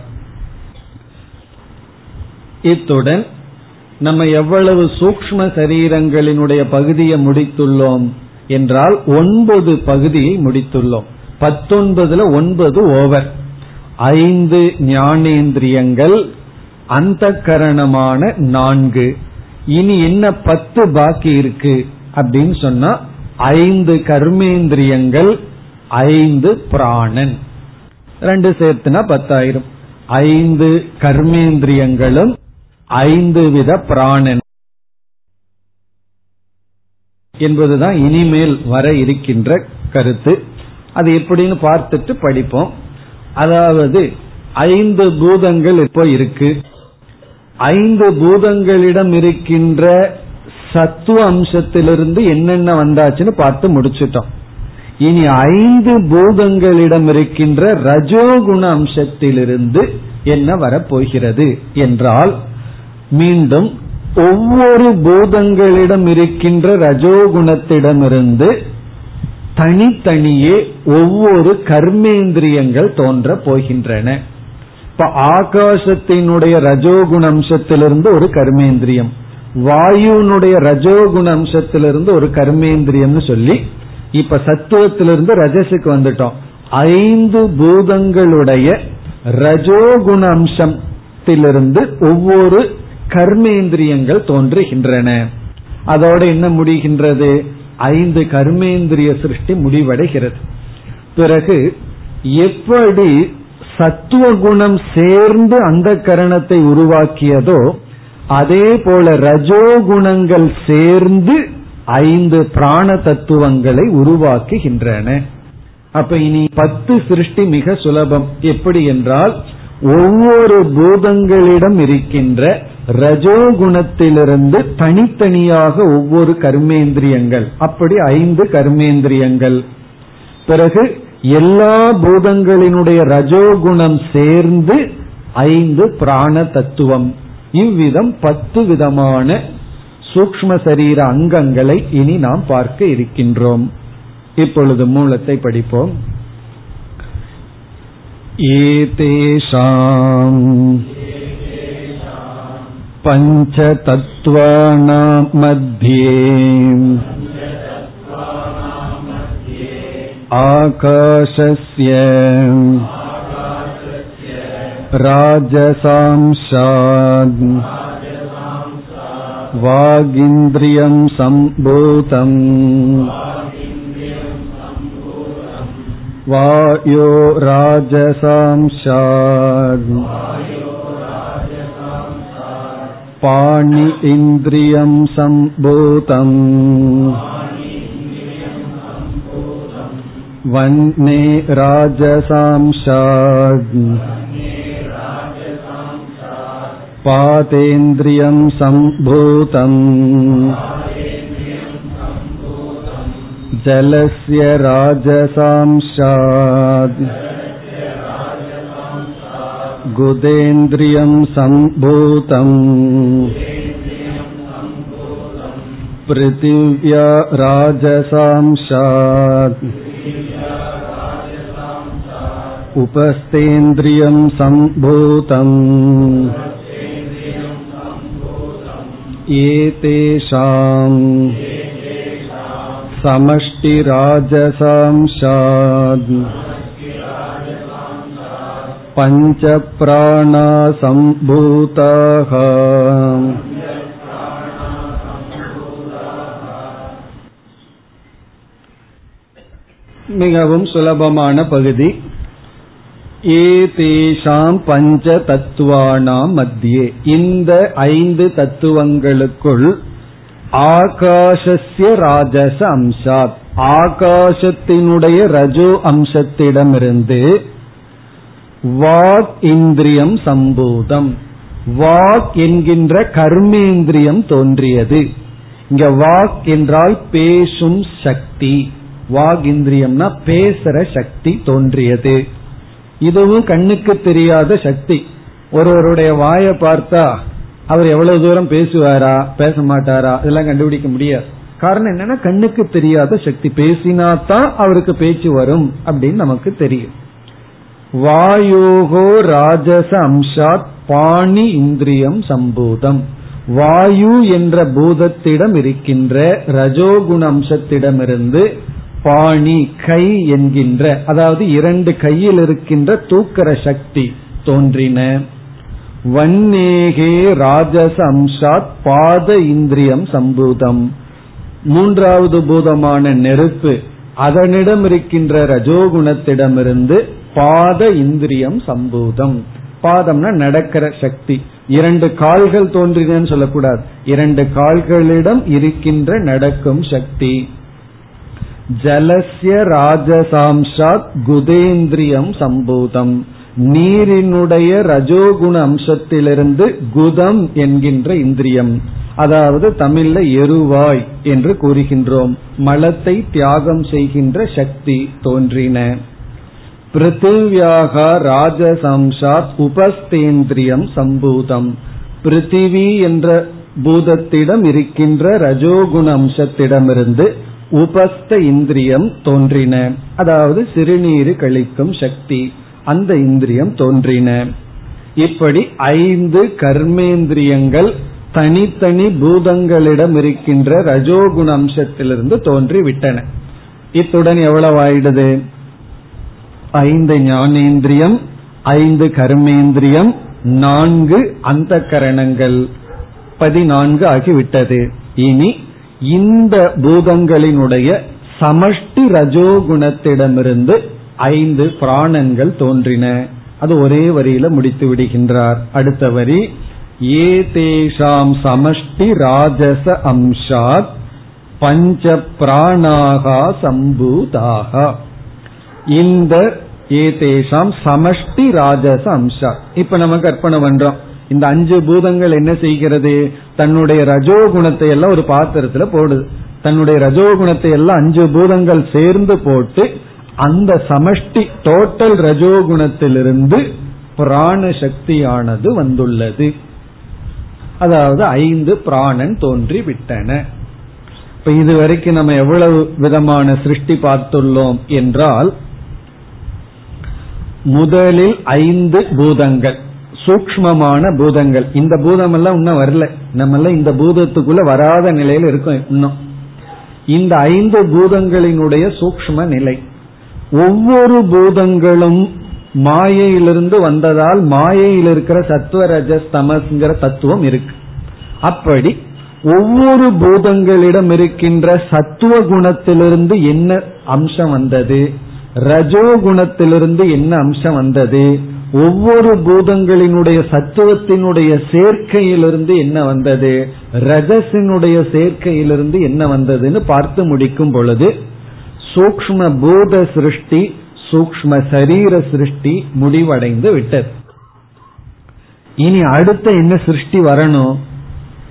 இத்துடன் நம்ம எவ்வளவு சூக்ம சரீரங்களினுடைய பகுதியை முடித்துள்ளோம் என்றால் ஒன்பது பகுதியை முடித்துள்ளோம். பத்தொன்பதுல ஒன்பது ஓவர் ஐந்து ஞானேந்திரியங்கள் அந்த கரணமான நான்கு. இனி என்ன பத்து பாக்கி இருக்கு அப்படின்னு சொன்னா ஐந்து கர்மேந்திரியங்கள் ஐந்து பிராணன். ரெண்டு சேர்த்துனா பத்தாயிரம். ஐந்து கர்மேந்திரியங்களும் ஐந்து வித பிராணன் என்பதுதான் இனிமேல் வர இருக்கின்ற கருத்து. அது எப்படின்னு பார்த்துட்டு படிப்போம். அதாவது ஐந்து பூதங்கள் இப்போ இருக்கு. ஐந்து பூதங்களிடம் இருக்கின்ற சத்துவ அம்சத்திலிருந்து என்னென்ன வந்தாச்சுன்னு பார்த்து முடிச்சிட்டோம். இனி ஐந்து பூதங்களிடம் இருக்கின்ற ரஜோகுண அம்சத்திலிருந்து என்ன வரப்போகிறது என்றால் மீண்டும் ஒவ்வொரு பூதங்களிடம் இருக்கின்ற ரஜோகுணத்திடமிருந்து தனித்தனியே ஒவ்வொரு கர்மேந்திரியங்கள் தோன்ற போகின்றன. இப்ப ஆகாசத்தினுடைய ரஜோகுண அம்சத்திலிருந்து ஒரு கர்மேந்திரியம் வாயுனுடைய ரஜோகுண அம்சத்திலிருந்து ஒரு கர்மேந்திரியம்னு சொல்லி இப்ப சத்துவத்திலிருந்து ரஜசுக்கு வந்துட்டோம். ஐந்து பூதங்களுடைய ரஜோகுண அம்சத்திலிருந்து ஒவ்வொரு கர்மேந்திரியங்கள் தோன்றுகின்றன. அதோடு என்ன முடிகின்றது? ஐந்து கர்மேந்திரிய சிருஷ்டி முடிவடைகிறது. பிறகு எப்படி சத்துவ குணம் சேர்ந்து அந்த கரணத்தை உருவாக்கியதோ அதே போல ரஜோகுணங்கள் சேர்ந்து ஐந்து பிராண தத்துவங்களை உருவாக்குகின்றன. அப்ப இனி பத்து சிருஷ்டி மிக சுலபம். எப்படி என்றால் ஒவ்வொரு பூதங்களிடம் இருக்கின்ற ரஜோகுணத்திலிருந்து தனித்தனியாக ஒவ்வொரு கர்மேந்திரியங்கள். அப்படி ஐந்து கர்மேந்திரியங்கள். பிறகு எல்லா பூதங்களினுடைய ரஜோகுணம் சேர்ந்து ஐந்து பிராண தத்துவம். இவ்விதம் பத்து விதமான சூக்ம சரீர அங்கங்களை இனி நாம் பார்க்க இருக்கின்றோம். இப்பொழுது மூலத்தை படிப்போம். ஏதேஷாம் पञ्चतत्त्वानां मध्ये आकाशस्य राजसांशाद् वागिन्द्रियं सम्भूतम् वायो राजसांशाद् पाणि इन्द्रियं सम्भूतम् वन्ने राजसांशाद् पातेन्द्रियं सम्भूतम् जलस्य राजसांशाद् गुदेन्द्रियं सम्भूतम् पृथिव्या राजसांशात् उपस्थेन्द्रियं सम्भूतम् एतेषाम् समष्टिराजसांशाद् पञ्चप्राणासम्भूताः மிகவும் சுலபமான பகுதி ஏதேஷாம் பஞ்ச தத்துவானாம் மத்தியே இந்த ஐந்து தத்துவங்களுக்குள் ஆகாசஸ்ய ராஜச அம்சாத் ஆகாசத்தினுடைய ரஜோ அம்சத்திடமிருந்து வாக் இந்திரியம் சம்பூதம். வாக் என்கின்ற கர்மேந்திரியம் தோன்றியது. இங்க வாக் என்றால் பேசும் சக்தி. வாக் இந்திரியம்னா பேசுற சக்தி தோன்றியது. இதுவும் கண்ணுக்கு தெரியாத சக்தி. ஒருவருடைய வாயை பார்த்தா அவர் எவ்வளவு தூரம் பேசுவாரா பேச மாட்டாரா இதெல்லாம் கண்டுபிடிக்க முடியாது. காரணம் என்னன்னா கண்ணுக்கு தெரியாத சக்தி. பேசினாதான் அவருக்கு பேச்சு வரும் அப்படின்னு நமக்கு தெரியும். வாயோகோ ராஜச அம்சாத் பாணி இந்திரியம் சம்பூதம். வாயு என்ற பூதத்திடம் இருக்கின்ற ரஜோகுண அம்சத்திடமிருந்து பாணி கை என்கின்ற அதாவது இரண்டு கையில் இருக்கின்ற தூக்கர சக்தி தோன்றின. வன்னேகே ராஜச அம்சாத் பாத இந்திரியம் சம்பூதம். மூன்றாவது பூதமான நெருப்பு அதனிடம் இருக்கின்ற ரஜோகுணத்திடமிருந்து பாத இந்திரியம் சம்பூதம். பாதம்னா நடக்கிற சக்தி. இரண்டு கால்கள் தோன்றினு சொல்லக்கூடாது. இரண்டு கால்களிடம் இருக்கின்ற நடக்கும் சக்தி. ஜலசிய ராஜசாம்சாத் குதேந்திரியம் சம்பூதம். நீரினுடைய ரஜோகுண அம்சத்திலிருந்து குதம் என்கின்ற இந்திரியம். அதாவது தமிழ்ல எருவாய் என்று கூறுகின்றோம். மலத்தை தியாகம் செய்கின்ற சக்தி தோன்றின. பிருத்திவியாக ராஜசம்சாத் உபஸ்தேந்திரியம் சம்பூதம். பிருத்திவி என்ற பூதத்திடம் இருக்கின்ற ரஜோகுண அம்சத்திடமிருந்து உபஸ்த இந்திரியம் தோன்றின. அதாவது சிறுநீர் கழிக்கும் சக்தி அந்த இந்திரியம் தோன்றின. இப்படி ஐந்து கர்மேந்திரியங்கள் தனித்தனி பூதங்களிடம் இருக்கின்ற ரஜோகுண அம்சத்திலிருந்து தோன்றி விட்டன இத்துடன் எவ்வளவு ஆயிடுது? ஐந்து ஞானேந்திரியம் ஐந்து கர்மேந்திரியம் நான்கு அந்த கரணங்கள் பதினான்கு ஆகிவிட்டது. இனி இந்த பூதங்களினுடைய சமஷ்டி ரஜோகுணத்திடமிருந்து ஐந்து பிராணங்கள் தோன்றின. அது ஒரே வரியில முடித்து விடுகின்றார். அடுத்த வரி ஏ தேஷாம் சமஷ்டி ராஜச அம்சாத் பஞ்ச பிராணாகா சம்பூதாக. இந்த ஏதேஷாம் சமஷ்டி ராஜச அம்சா இப்ப நம்ம கற்பனை பண்றோம். இந்த அஞ்சு பூதங்கள் என்ன செய்கிறது? தன்னுடைய ரஜோகுணத்தை எல்லாம் ஒரு பாத்திரத்துல போடுது. தன்னுடைய ரஜோகுணத்தை எல்லாம் அஞ்சு பூதங்கள் சேர்ந்து போட்டு அந்த சமஷ்டி டோட்டல் ரஜோகுணத்திலிருந்து பிராண சக்தியானது வந்துள்ளது. அதாவது ஐந்து பிராணன் தோன்றி விட்டன. இப்ப இதுவரைக்கும் நம்ம எவ்வளவு விதமான சிருஷ்டி பார்த்துள்ளோம் என்றால் முதலில் ஐந்து பூதங்கள். சூக்மமான பூதங்கள். இந்த பூதம் எல்லாம் இன்னும் வரல. நம்ம எல்லாம் இந்த பூதத்துக்குள்ள வராத நிலையில இருக்கும் இன்னும். இந்த ஐந்து பூதங்களினுடைய சூக்ம நிலை. ஒவ்வொரு பூதங்களும் மாயையிலிருந்து வந்ததால் மாயையில் இருக்கிற சத்துவரஜஸ் தமஸ்ங்கிற தத்துவம் இருக்கு. அப்படி ஒவ்வொரு பூதங்களிடம் இருக்கின்ற சத்துவ குணத்திலிருந்து என்ன அம்சம் வந்தது? ரஜோ குணத்திலிருந்து என்ன அம்சம் வந்தது? ஒவ்வொரு பூதங்களினுடைய சத்துவத்தினுடைய சேர்க்கையிலிருந்து என்ன வந்தது? ரஜசினுடைய சேர்க்கையிலிருந்து என்ன வந்ததுன்னு பார்த்து முடிக்கும் பொழுது சூக்ம பூத சிருஷ்டி சூக்ம சரீர சிருஷ்டி முடிவடைந்து விட்டது. இனி அடுத்த என்ன சிருஷ்டி வரணும்?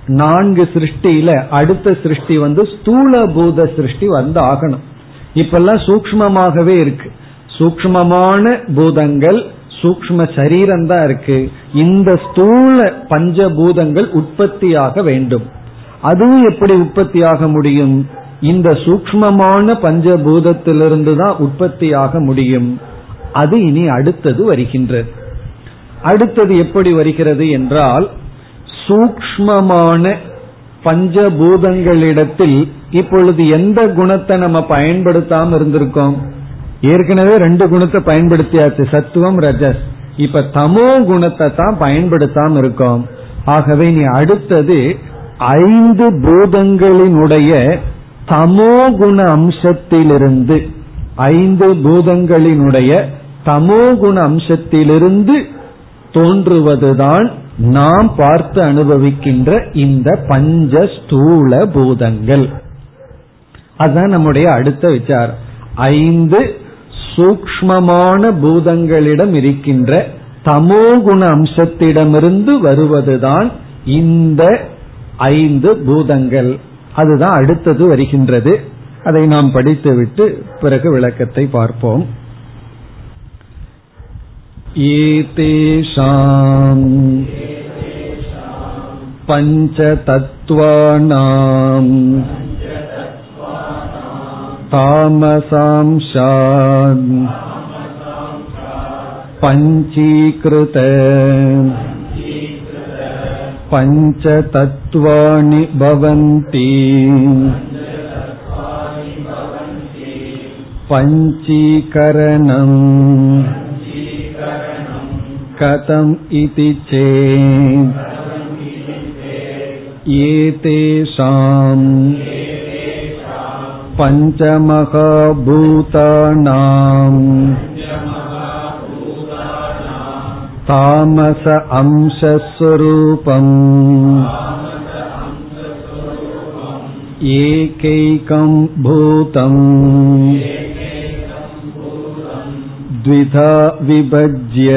நான்கு சிருஷ்டியில அடுத்த சிருஷ்டி வந்து ஸ்தூல பூத சிருஷ்டி வந்து ஆகணும். இப்பெல்லாம் சூக்மமாகவே இருக்கு. சூக்மமான பூதங்கள் சூக்ம சரீரம் தான் இருக்கு. இந்த ஸ்தூல பஞ்சபூதங்கள் உற்பத்தியாக வேண்டும். அதுவும் எப்படி உற்பத்தியாக முடியும்? இந்த சூக்மமான பஞ்சபூதத்திலிருந்து தான் உற்பத்தியாக முடியும். அது இனி அடுத்தது வருகின்றது அடுத்தது எப்படி வருகிறது என்றால் சூக்மமான பஞ்சபூதங்களிடத்தில் இப்பொழுது எந்த குணத்தை நம்ம பயன்படுத்தாம இருந்திருக்கோம்? ஏற்கனவே ரெண்டு குணத்தை பயன்படுத்தியாச்சு சத்துவம் ரஜஸ். இப்ப தமோ குணத்தை தான் பயன்படுத்தாம இருக்கோம். ஆகவே நீ அடுத்தது ஐந்து பூதங்களினுடைய தமோ குண அம்சத்திலிருந்து ஐந்து பூதங்களினுடைய தமோ குண அம்சத்திலிருந்து தோன்றுவதுதான் நாம் பார்த்து அனுபவிக்கின்ற இந்த பஞ்ச ஸ்தூல பூதங்கள். அதுதான் நம்முடைய அடுத்த விசாரம் ஐந்து சூக்மமான பூதங்களிடம் இருக்கின்ற தமோகுண அம்சத்திடமிருந்து வருவதுதான் இந்த ஐந்து பூதங்கள் அதுதான் அடுத்தது வருகின்றது அதை நாம் படித்துவிட்டு பிறகு விளக்கத்தை பார்ப்போம் एतेषाम् पञ्चतत्त्वानाम् तामसांशान् पञ्चीकृत पञ्चतत्त्वानि भवन्ति पञ्चीकरणम् कथम् इति चेत् एतेषाम् पञ्चमहाभूतानाम् तामस अंशस्वरूपम् एकैकं भूतम् द्विधा विभज्य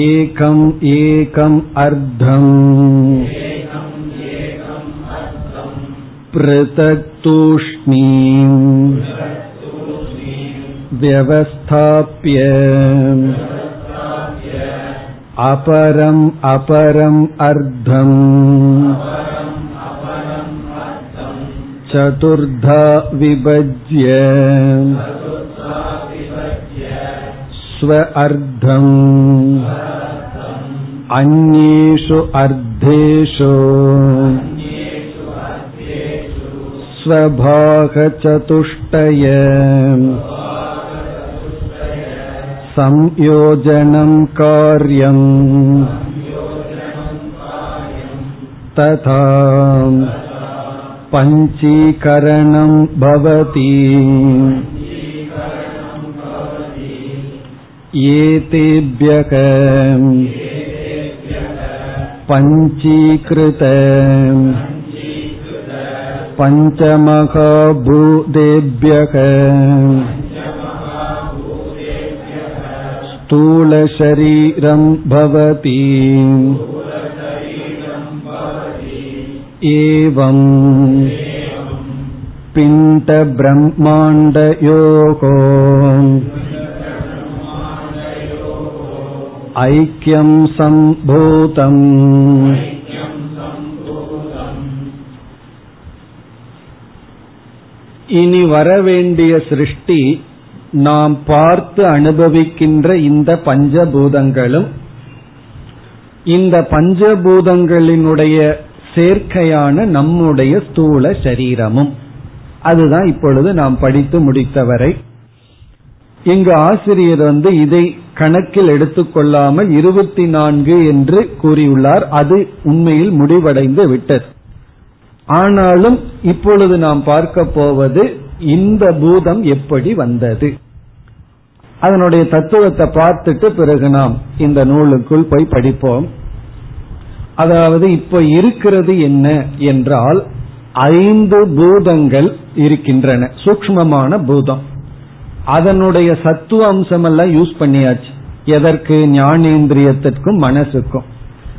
एकम् एकम् अर्धम् पृथक् तूष्णीम् व्यवस्थाप्य अपरम् अपरम् अर्धम् चतुर्धा विभज्य स्व अर्धम् अन्येषु अर्धेषु स्वभागचतुष्टय संयोजनं कार्यम् तथा पञ्चीकरणं भवति एतेभ्यः पञ्चीकृत पञ्चमहाभूतेभ्यः स्थूलशरीरं भवति एवम् पिण्डब्रह्माण्डयोः ऐक्यं सम्भूतम् இனி வரவேண்டிய சிருஷ்டி நாம் பார்த்து அனுபவிக்கின்ற இந்த பஞ்சபூதங்களும் இந்த பஞ்சபூதங்களினுடைய சேர்க்கையான நம்முடைய ஸ்தூல சரீரமும். அதுதான் இப்பொழுது நாம் படித்து முடித்தவரை. இங்கு ஆசிரியர் வந்து இதை கணக்கில் எடுத்துக்கொள்ளாமல் இருபத்தி நான்கு என்று கூறியுள்ளார். அது உண்மையில் முடிவடைந்து விட்டது. ஆனாலும் இப்பொழுது நாம் பார்க்க போவது இந்த பூதம் எப்படி வந்தது. அதனுடைய தத்துவத்தை பார்த்துட்டு பிறகு நாம் இந்த நூலுக்குள் போய் படிப்போம். அதாவது இப்ப இருக்கிறது என்ன என்றால் ஐந்து பூதங்கள் இருக்கின்றன. சூக்மமான பூதம். அதனுடைய சத்துவ அம்சம் எல்லாம் யூஸ் பண்ணியாச்சு. எதற்கு? ஞானேந்திரியத்திற்கும் மனசுக்கும்.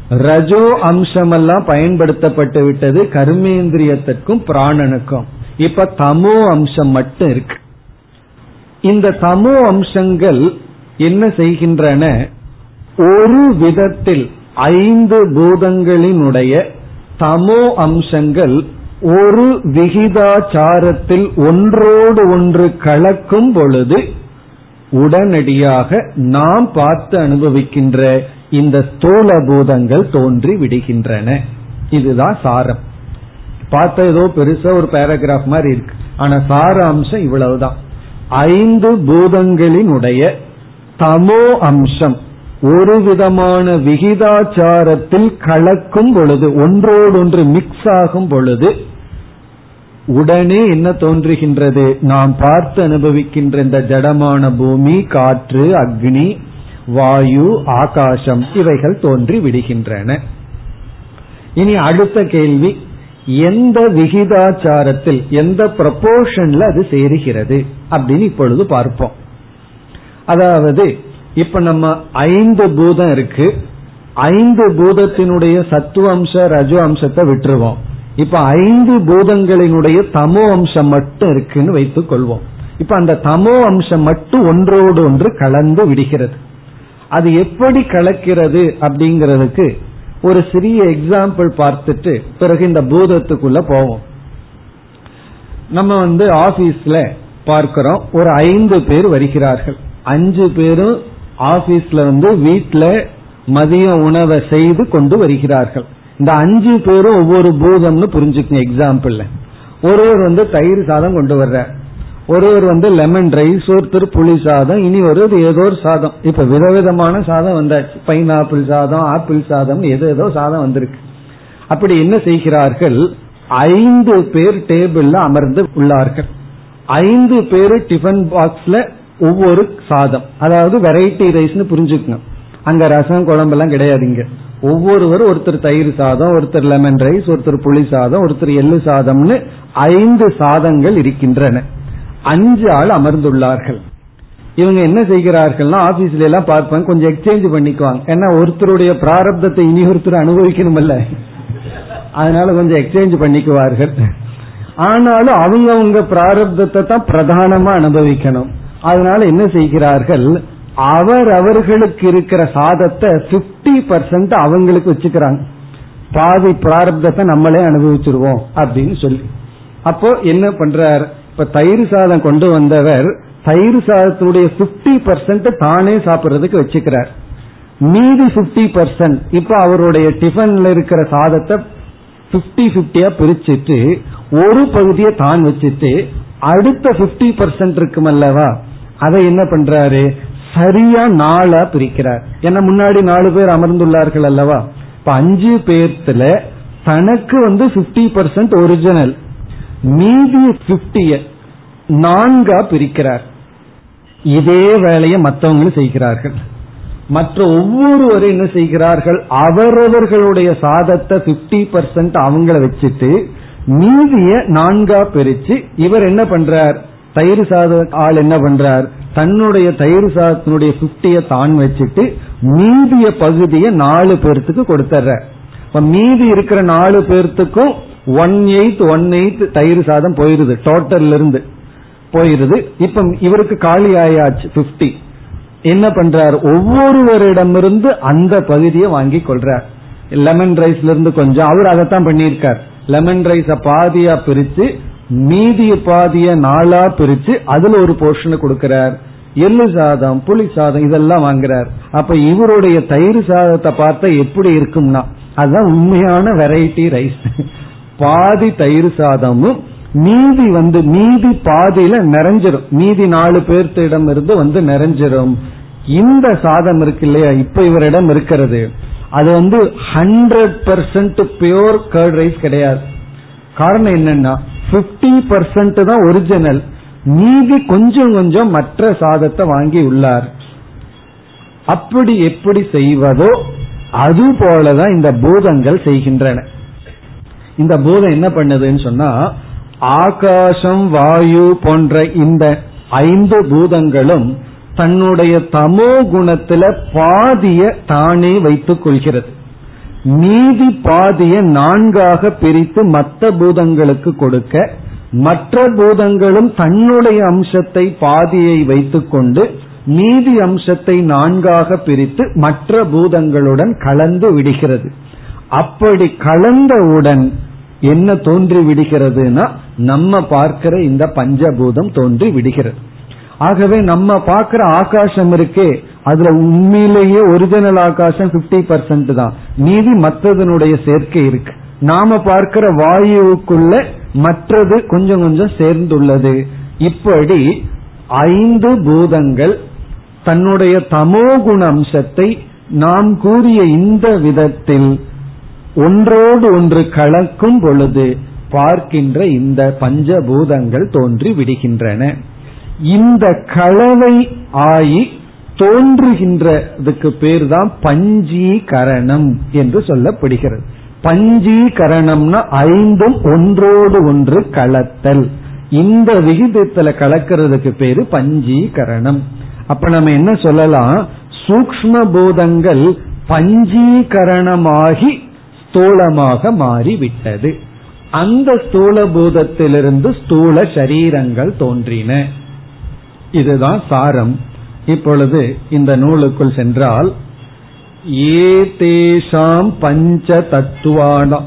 ரஜோ அம்சமெல்லாம் பயன்படுத்தப்பட்டு விட்டது கர்மேந்திரியத்திற்கும் பிராணனுக்கும். இப்ப தமோ அம்சம் மட்டும் இருக்கு. இந்த தமோ அம்சங்கள் என்ன செய்கின்றன? ஒரு விதத்தில் ஐந்து பூதங்களினுடைய தமோ அம்சங்கள் ஒரு விகிதாச்சாரத்தில் ஒன்றோடு ஒன்று கலக்கும் பொழுது உடனடியாக நாம் பார்த்து அனுபவிக்கின்ற இந்த ஸ்தூல பூதங்கள் தோன்றி விடுகின்றன இதுதான் சாரம். பார்த்த ஏதோ பெருசா ஒரு பேராகிராஃப் மாதிரி இருக்கு. ஆனா சார அம்சம் இவ்வளவுதான். ஐந்து பூதங்களினுடைய தமோ அம்சம் ஒரு விதமான விகிதாச்சாரத்தில் கலக்கும் பொழுது ஒன்றோடொன்று மிக்ஸ் ஆகும் பொழுது உடனே என்ன தோன்றுகின்றது? நாம் பார்த்து அனுபவிக்கின்ற இந்த ஜடமான பூமி காற்று அக்னி வாயு ஆகாசம் இவைகள் தோன்றி விடுகின்றன. இனி அடுத்த கேள்வி எந்த விகிதாச்சாரத்தில் எந்த ப்ரப்போர்ஷன்ல அது சேருகிறது அப்படின்னு இப்பொழுது பார்ப்போம். அதாவது இப்ப நம்ம ஐந்து பூதம் இருக்கு. ஐந்து பூதத்தினுடைய சத்துவ அம்ச ரஜு அம்சத்தை விட்டுருவோம். இப்ப ஐந்து பூதங்களினுடைய தமோ அம்சம் மட்டும் இருக்குன்னு வைத்துக் கொள்வோம். இப்ப அந்த தமோ அம்சம் மட்டும் ஒன்றோடு ஒன்று கலந்து விடுகிறது. அது எப்படி கலக்கிறது அப்படிங்கிறதுக்கு ஒரு சிறிய எக்ஸாம்பிள் பார்த்துட்டு பிறகு இந்த பூதத்துக்குள்ள போவோம். நம்ம வந்து ஆபீஸ்ல பார்க்கிறோம். ஒரு ஐந்து பேர் வருகிறார்கள். அஞ்சு பேரும் ஆபீஸ்ல வந்து வீட்டுல மதிய உணவை செய்து கொண்டு வருகிறார்கள். இந்த அஞ்சு பேரும் ஒவ்வொரு பூதம்னு புரிஞ்சுக்கணும் எக்ஸாம்பிள் ஒருவர் வந்து தயிர் சாதம் கொண்டு வர்ற ஒருவர் வந்து லெமன் ரைஸ் ஒருத்தர் புளி சாதம் இனி ஒரு ஏதோ ஒரு சாதம். இப்ப விதவிதமான சாதம் வந்தாச்சு. பைனாப்பிள் சாதம் ஆப்பிள் சாதம் ஏதோ ஏதோ சாதம் வந்திருக்கு. அப்படி என்ன செய்கிறார்கள்? ஐந்து பேர் டேபிள்ல அமர்ந்து உள்ளார்கள். ஐந்து பேர் டிஃபன் பாக்ஸ்ல ஒவ்வொரு சாதம். அதாவது வெரைட்டி ரைஸ்னு புரிஞ்சுக்கணும். அங்க ரசம் குழம்பெல்லாம் கிடையாது இங்க. ஒவ்வொருவரும் ஒருத்தர் தயிர் சாதம் ஒருத்தர் லெமன் ரைஸ் ஒருத்தர் புளி சாதம் ஒருத்தர் எள்ளு சாதம்னு ஐந்து சாதங்கள் இருக்கின்றன. அஞ்சு ஆள் அமர்ந்துள்ளார்கள். இவங்க என்ன செய்கிறார்கள்னா ஆபீஸ்ல எல்லாம் பார்ப்பாங்க கொஞ்சம் எக்ஸ்சேஞ்ச் பண்ணிக்குவாங்க. ஏன்னா ஒருத்தருடைய பிராரப்தத்தை இனி ஒருத்தர் அனுபவிக்கணும்ல அதனால கொஞ்சம் எக்ஸ்சேஞ்ச் பண்ணிக்குவார்கள். ஆனாலும் அவங்க அவங்க பிராரப்தத்தை தான் பிரதானமா அனுபவிக்கணும். அதனால என்ன செய்கிறார்கள் அவர் அவர்களுக்கு இருக்கிற சாதத்தை பிப்டி பர்சன்ட் அவங்களுக்கு வச்சுக்கிறாங்க. பாதி பிராரப்தத்தை நம்மளே அனுபவிச்சிருவோம் அப்படின்னு சொல்லி. அப்போ என்ன பண்றார் இப்ப தயிர் சாதம் கொண்டு வந்தவர் தயிர் சாதத்துடைய பிப்டி பர்சன்ட் தானே சாப்பிடுறதுக்கு வச்சுக்கிறார். மீதி பிப்டி பர்சன்ட் இப்ப அவருடைய டிஃபன்ல இருக்கிற சாதத்தை பிப்டி பிப்டியா பிரிச்சுட்டு ஒரு பகுதியை தான் வச்சுட்டு அடுத்த பிப்டி பர்சன்ட் இருக்குமல்லவா அதை என்ன பண்றாரு? சரியா நாளா பிரிக்கிறார். ஏன்னா முன்னாடி நாலு பேர் அமர்ந்துள்ளார்கள் அல்லவா? இப்ப அஞ்சு பேர்த்துல தனக்கு வந்து பிப்டி பர்சன்ட் ஒரிஜினல் மீதி பிப்டிய நான்கா பிரிக்கிறார். இதே வேலையை மற்றவங்களும் செய்கிறார்கள்? மற்ற ஒவ்வொருவரும் என்ன செய்கிறார்கள்? அவரவர்களுடைய சாதத்தை பிப்டி பர்சன்ட் அவங்கள வச்சுட்டு மீதிய நான்கா பிரிச்சு இவர் என்ன பண்றார்? தயிர் சாத ஆள் என்ன பண்றார்? தன்னுடைய தயிர் சாதத்தினுடைய பிப்டிய தான் வச்சுட்டு மீதிய பகுதியை நாலு பேர்த்துக்கு கொடுத்துற இப்ப மீதி இருக்கிற நாலு பேர்த்துக்கும் ஒன் எயித் ஒன் எயித் தயிர் சாதம் போயிருது. டோட்டல்ல இருந்து போயிருது. இப்ப இவருக்கு காலி ஆயாச்சு பிப்டி என்ன பண்றார்? ஒவ்வொருவரிடமிருந்து அந்த பகுதியை வாங்கி கொள்றார். லெமன் ரைஸ்ல இருந்து கொஞ்சம். அவர் அதைத்தான் பண்ணியிருக்கார். லெமன் ரைஸ பாதியா பிரிச்சு மீதிய பாதிய நாளா பிரிச்சு அதுல ஒரு போர்ஷனை கொடுக்கிறார். எள்ளு சாதம் புளி சாதம் இதெல்லாம் வாங்குறார். அப்ப இவருடைய தயிர் சாதத்தை பார்த்தா எப்படி இருக்கும்னா அதுதான் உண்மையான வெரைட்டி ரைஸ் பாதி தயிர் சாதமும் மீதி வந்து மீதி பாதியில நிறைஞ்சிரும். மீதி நாலு பேர்த்திடம் இருந்து வந்து நிறைஞ்சிரும். இந்த சாதம் இருக்கு இல்லையா? இப்ப இவரிடம் இருக்கிறது. அது வந்து hundred percent pure curd rice கிடையாது. காரணம் என்னன்னா பிப்டி பர்சன்ட் தான் ஒரிஜினல் மீதி கொஞ்சம் கொஞ்சம் மற்ற சாதத்தை வாங்கி உள்ளார். அப்படி எப்படி செய்வதோ அது போலதான் இந்த பூதங்கள் செய்கின்றன. இந்த பூதம் என்ன பண்ணுதுன்னு சொன்னா ஆகாசம் வாயு போன்ற இந்த ஐந்து பூதங்களும் தன்னுடைய தமோ குணத்துல பாதிய தானே வைத்துக் கொள்கிறது. மீதி பாதிய நான்காக பிரித்து மற்ற பூதங்களுக்கு கொடுக்க மற்ற பூதங்களும் தன்னுடைய அம்சத்தை பாதியை வைத்துக்கொண்டு மீதி அம்சத்தை நான்காக பிரித்து மற்ற பூதங்களுடன் கலந்து விடுகிறது. அப்படி கலந்தவுடன் என்ன தோன்றி விடுகிறதுனா நம்ம பார்க்கிற இந்த பஞ்சபூதம் தோன்றி விடுகிறது. ஆகவே நம்ம பார்க்கிற ஆகாசம் இருக்கே அதுல உண்மையிலேயே ஒரிஜினல் ஆகாசம் பிப்டி பர்சன்ட் தான். மீதி மற்றதனுடைய சேர்க்கை இருக்கு. நாம பார்க்கிற வாயுவுக்குள்ள மற்றது கொஞ்சம் கொஞ்சம் சேர்ந்துள்ளது. இப்படி ஐந்து பூதங்கள் தன்னுடைய தமோகுண அம்சத்தை நாம் கூறிய இந்த விதத்தில் ஒன்றோடு ஒன்று கலக்கும் பொழுது பார்க்கின்ற இந்த பஞ்சபூதங்கள் தோன்றி விடுகின்றன. இந்த கலவை ஆயி தோன்றுகின்றதுக்கு பேர் தான் பஞ்சீகரணம் என்று சொல்லப்படுகிறது. பஞ்சீகரணம்னா ஐந்தும் ஒன்றோடு ஒன்று கலத்தல். இந்த விகிதத்துல கலக்கிறதுக்கு பேரு பஞ்சீகரணம். அப்ப நம்ம என்ன சொல்லலாம்? சூக்ம பூதங்கள் பஞ்சீகரணமாகி ஸ்தூலமாக மாறிவிட்டது. அந்த ஸ்தூல பூதத்திலிருந்து ஸ்தூல சரீரங்கள் தோன்றின. இதுதான் சாரம். இப்பொழுது இந்த நூலுக்குள் சென்றால் ஏதேஷாம் பஞ்ச தத்துவானா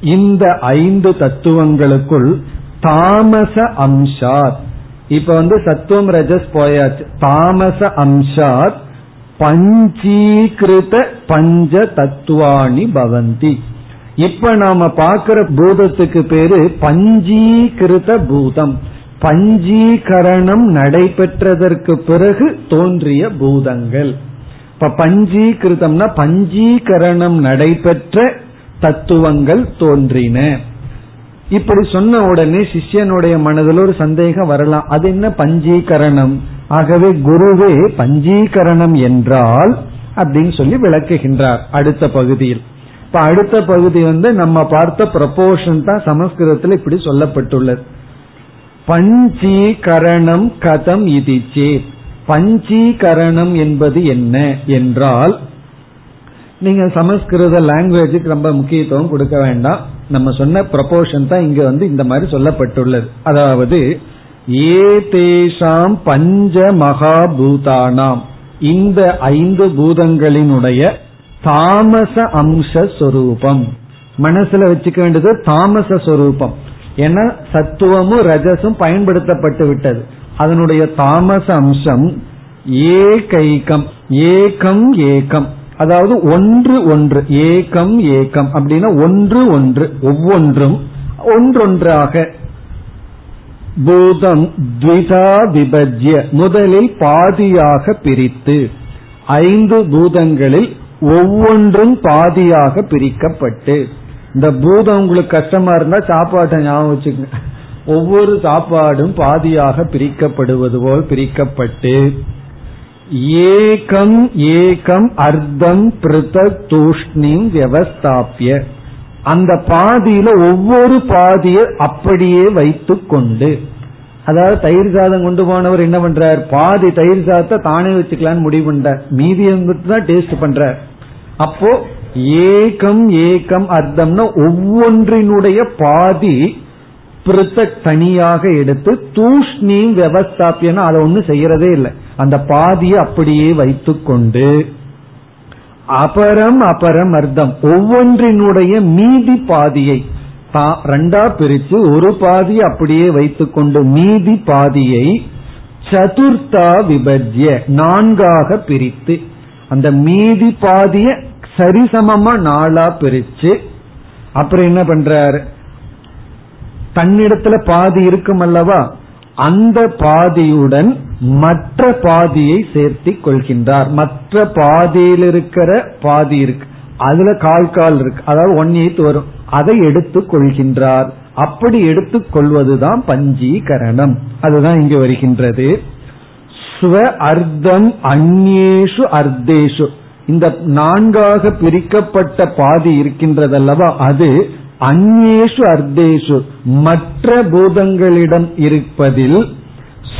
இந்த ஐந்து தத்துவங்களுக்குள் தாமச அம்சாத் இப்ப வந்து சத்துவம் ரஜஸ் போயாச்சு. தாமச அம்சாத் பஞ்சீகிருத பஞ்ச தத்துவாணி பவந்தி. இப்ப நாம பாக்கிற பூதத்துக்கு பேரு பஞ்சீகிருத பூதம். பஞ்சீகரணம் நடைபெற்றதற்கு பிறகு தோன்றிய பூதங்கள். இப்ப பஞ்சீகிருதம்னா பஞ்சீகரணம் நடைபெற்ற தத்துவங்கள் தோன்றின. இப்படி சொன்ன உடனே சிஷ்யனுடைய மனதில் ஒரு சந்தேகம் வரலாம். அது என்ன பஞ்சீகரணம்? ஆகவே குருவே பஞ்சீகரணம் என்றால் அப்படின்னு சொல்லி விளக்குகின்றார் அடுத்த பகுதியில். இப்ப அடுத்த பகுதி வந்து நம்ம பார்த்த ப்ரப்போர்ஷன் தான் சமஸ்கிருதத்தில் இப்படி சொல்லப்பட்டுள்ளது. பஞ்சீகரணம் கதம் இதிச்சே பஞ்சீகரணம் என்பது என்ன என்றால் நீங்க சமஸ்கிருத லாங்குவேஜுக்கு ரொம்ப முக்கியத்துவம் கொடுக்க வேண்டாம். நம்ம சொன்ன ப்ரப்போர்ஷன் தான் இங்க வந்து இந்த மாதிரி சொல்லப்பட்டுள்ளது. அதாவது ஏதேஷாம் பஞ்ச மகாபூதானாம். இந்த ஐந்து பூதங்களினுடைய தாமச அம்ச சொரூபம். மனசுல வச்சுக்க வேண்டியது தாமச சொரூபம். ஏன்னா சத்துவமும் ரஜசும் பயன்படுத்தப்பட்டு விட்டது. அதனுடைய தாமச அம்சம் ஏகைக்கம் ஏகம் ஏகம். அதாவது ஒன்று ஒன்று ஏகம் ஏகம் அப்படின்னா ஒன்று ஒன்று ஒவ்வொன்றும் ஒன்றொன்றாக பூதம் த்விதா விபஜ்ய முதலில் பாதியாக பிரித்து ஐந்து பூதங்களில் ஒவ்வொன்றும் பாதியாக பிரிக்கப்பட்டு இந்த பூதம் உங்களுக்கு கஷ்டமா இருந்தா சாப்பாட்டை ஞாபகம் வச்சுக்கோங்க. ஒவ்வொரு சாப்பாடும் பாதியாக பிரிக்கப்படுவது போல் பிரிக்கப்பட்டு ஏகம் ஏகம் அர்த்தம் பிருத்தக் தூஷ்ணிம் வியவஸ்தாபிய. அந்த பாதியில ஒவ்வொரு பாதியை அப்படியே வைத்து கொண்டு. அதாவது தயிர் சாதம் கொண்டு போனவர் என்ன பண்றார்? பாதி தயிர் சாதத்தை தானே வச்சுக்கலான்னு முடிவு பண்றார். மீதி தான் டேஸ்ட் பண்றார். அப்போ ஏகம் ஏகம் அர்த்தம்னா ஒவ்வொன்றினுடைய பாதி பிருத்தக் தனியாக எடுத்து தூஷ்ணீம் விவஸ்தாப்பியனா அதை ஒன்றும் செய்யறதே இல்லை. அந்த பாதியை அப்படியே வைத்துக்கொண்டு அபரம் அபரம் அர்த்தம் ஒவ்வொன்றினுடைய மீதி பாதியை ரெண்டா பிரிச்சு ஒரு பாதி அப்படியே வைத்துக்கொண்டு மீதி பாதியை சதுர்த்தா விபஜ்ய நான்காக பிரித்து அந்த மீதி பாதிய சரிசமமா நாளா பிரிச்சு அப்புறம் என்ன பண்றாரு? தன்னிடத்துல பாதி இருக்கும் அல்லவா அந்த பாதியுடன் மற்ற பாதியை சேர்த்தி கொள்கின்றார். மற்ற பாதியில் இருக்கிற பாதி இருக்கு. அதுல கால் கால் இருக்கு. அதாவது ஒன் எய்த் வரும். அதை எடுத்துக் கொள்கின்றார். அப்படி எடுத்துக் கொள்வதுதான் பஞ்சீகரணம். அதுதான் இங்கு வருகின்றது. ஸ்வ அர்த்தம் அந்நேஷு அர்த்தேஷு. இந்த நான்காக பிரிக்கப்பட்ட பாதி இருக்கின்றதல்லவா? அது அந்நேஷு அர்த்தேஷு. மற்ற பூதங்களிடம் இருப்பதில்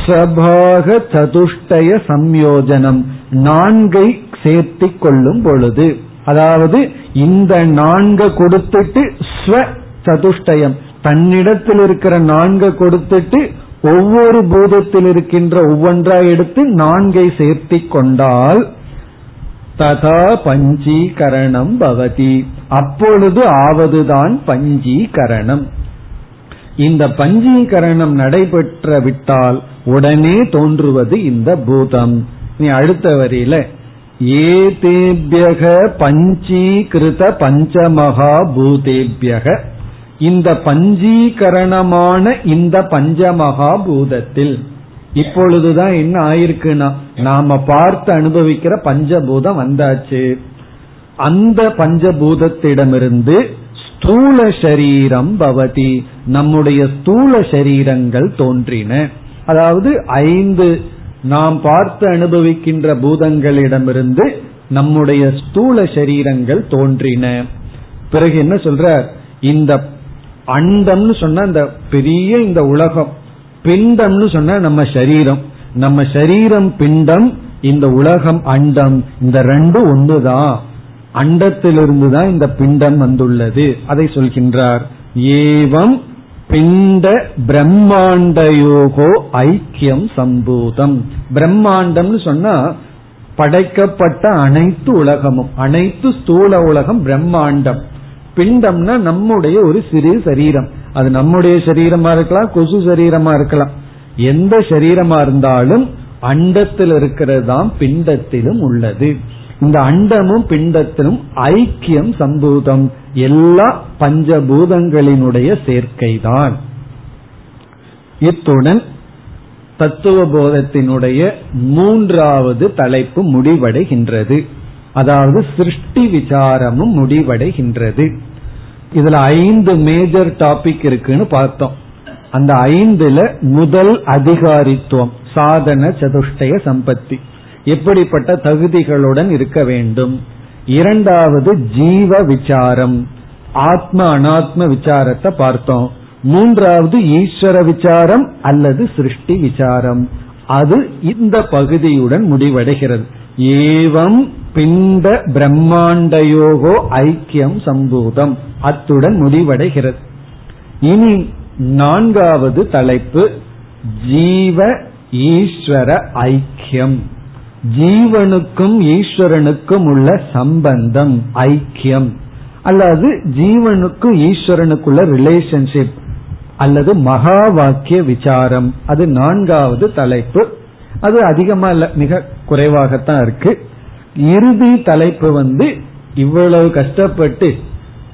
சபாக சதுஷ்டய சம்யோஜனம் நான்கை சேர்த்தி கொள்ளும் பொழுது. அதாவது இந்த நான்கு கொடுத்துட்டு ஸ்வ சதுஷ்டயம். தன்னிடத்தில் இருக்கிற நான்கு கொடுத்துட்டு ஒவ்வொரு பூதத்தில் இருக்கின்ற ஒவ்வொன்றா எடுத்து நான்கை சேர்த்தி கொண்டால் ததா பஞ்சீகரணம் பவதி. அப்பொழுது ஆவதுதான் பஞ்சீகரணம். இந்த பஞ்சீகரணம் நடைபெற்ற விட்டால் உடனே தோன்றுவது இந்த பூதம். நீ அடுத்த வரியில ஏதேபியக பஞ்சீகிருத பஞ்சமகா பூதேபியக இந்த பஞ்சீகரணமான இந்த பஞ்சமகா பூதத்தில் இப்பொழுதுதான் என்ன ஆயிருக்குன்னா நாம பார்த்து அனுபவிக்கிற பஞ்சபூதம் வந்தாச்சு. அந்த பஞ்சபூதத்திடமிருந்து ஸ்தூல சரீரம் பவதி நம்முடைய ஸ்தூல சரீரங்கள் தோன்றின. அதாவது ஐந்து நாம் பார்த்து அனுபவிக்கின்ற பூதங்களிடமிருந்து நம்முடைய ஸ்தூல சரீரங்கள் தோன்றின. பிறகு என்ன சொல்ற இந்த அண்டம்னு சொன்ன இந்த பெரிய இந்த உலகம் பிண்டம்னு சொன்ன நம்ம சரீரம். நம்ம சரீரம் பிண்டம் இந்த உலகம் அண்டம். இந்த ரெண்டும் ஒண்ணுதான் அண்டத்திலிருந்து தான் இந்த பிண்டம் வந்துள்ளது. அதை சொல்கின்றார். ஏவம் பிண்ட பிரம்மாண்டயோகோ ஐக்கியம் சம்பூதம். பிரம்மாண்டம்னு சொன்னா படைக்கப்பட்ட அனைத்து உலகமும். அனைத்து ஸ்தூல உலகம் பிரம்மாண்டம். பிண்டம்னா நம்முடைய ஒரு சிறு சரீரம். அது நம்முடைய சரீரமா இருக்கலாம் கொசு சரீரமா இருக்கலாம். எந்த சரீரமா இருந்தாலும் அண்டத்தில் இருக்கிறது தான் பிண்டத்திலும் உள்ளது. இந்த அண்டமும் பிண்டத்திலும் ஐக்கியம் சம்பூதம். எல்லா பஞ்சபூதங்களினுடைய சேர்க்கை தான் இத்துடன் தத்துவ போதத்தினுடைய மூன்றாவது தலைப்பு முடிவடைகின்றது. அதாவது சிருஷ்டி விசாரமும் முடிவடைகின்றது. இதுல ஐந்து மேஜர் டாபிக் இருக்குன்னு பார்த்தோம். அந்த ஐந்துல முதல் அதிகாரித்துவம் சாதன சதுஷ்டய சம்பத்தி. எப்படிப்பட்ட தகுதிகளுடன் இருக்க வேண்டும்? இரண்டாவது ஜீவ விசாரம். ஆத்ம அனாத்ம விசாரத்தை பார்த்தோம். மூன்றாவது ஈஸ்வர விசாரம் அல்லது சிருஷ்டி விசாரம். அது இந்த பகுதியுடன் முடிவடைகிறது. ஏவம் பிண்ட பிரம்மாண்டயோகோ ஐக்கியம் சம்பூதம். அத்துடன் முடிவடைகிறது. இனி நான்காவது தலைப்பு ஜீவ ஈஸ்வர ஐக்கியம். ஜீவனுக்கும் ஈஸ்வரனுக்கும் உள்ள சம்பந்தம் ஐக்கியம். அல்லது ஜீவனுக்கும் ஈஸ்வரனுக்குள்ள ரிலேஷன்ஷிப் அல்லது மகா வாக்கிய விசாரம். அது நான்காவது தலைப்பு. அது அதிகமா இல்ல மிக குறைவாகத்தான் இருக்கு. இறுதி தலைப்பு வந்து இவ்வளவு கஷ்டப்பட்டு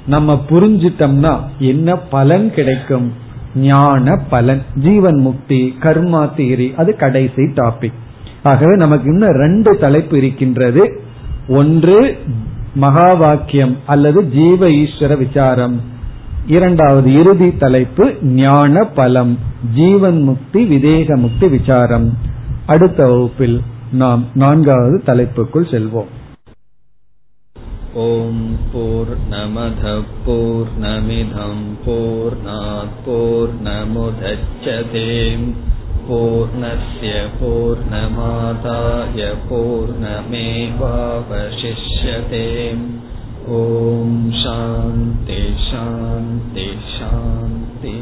நம்ம புரிஞ்சிட்டோம்னா என்ன பலன் கிடைக்கும்? ஞான பலன் ஜீவன் முக்தி கர்மா தீரி அது கடைசி டாபிக் ஆகவே நமக்கு இன்னும் ரெண்டு தலைப்பு இருக்கின்றது. ஒன்று மகா வாக்கியம் அல்லது ஜீவ ஈஸ்வர விசாரம். இரண்டாவது இறுதி தலைப்பு ஞான பலம் ஜீவன் முக்தி விதேக முக்தி விசாரம். அடுத்த வகுப்பில் நாம் நான்காவது தலைப்புக்குள் செல்வோம் ஓம் போர் நமத போர் நமிதம் போர் போர் நமுதச்சதேம் पूर्णस्य पूर्णमादाय पूर्णमेवावशिष्यते ॐ शान्ति शान्ति शान्ति